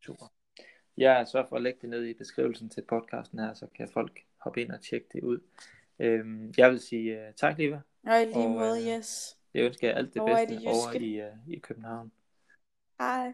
Super. Jeg sørger for at lægge det ned i beskrivelsen til podcasten her, så kan folk hoppe ind og tjekke det ud. Øhm, jeg vil sige uh, tak, Liva. Og i lige Og, måde, øh, yes. Jeg ønsker jer alt det Over i bedste det over i, uh, i København. Hej.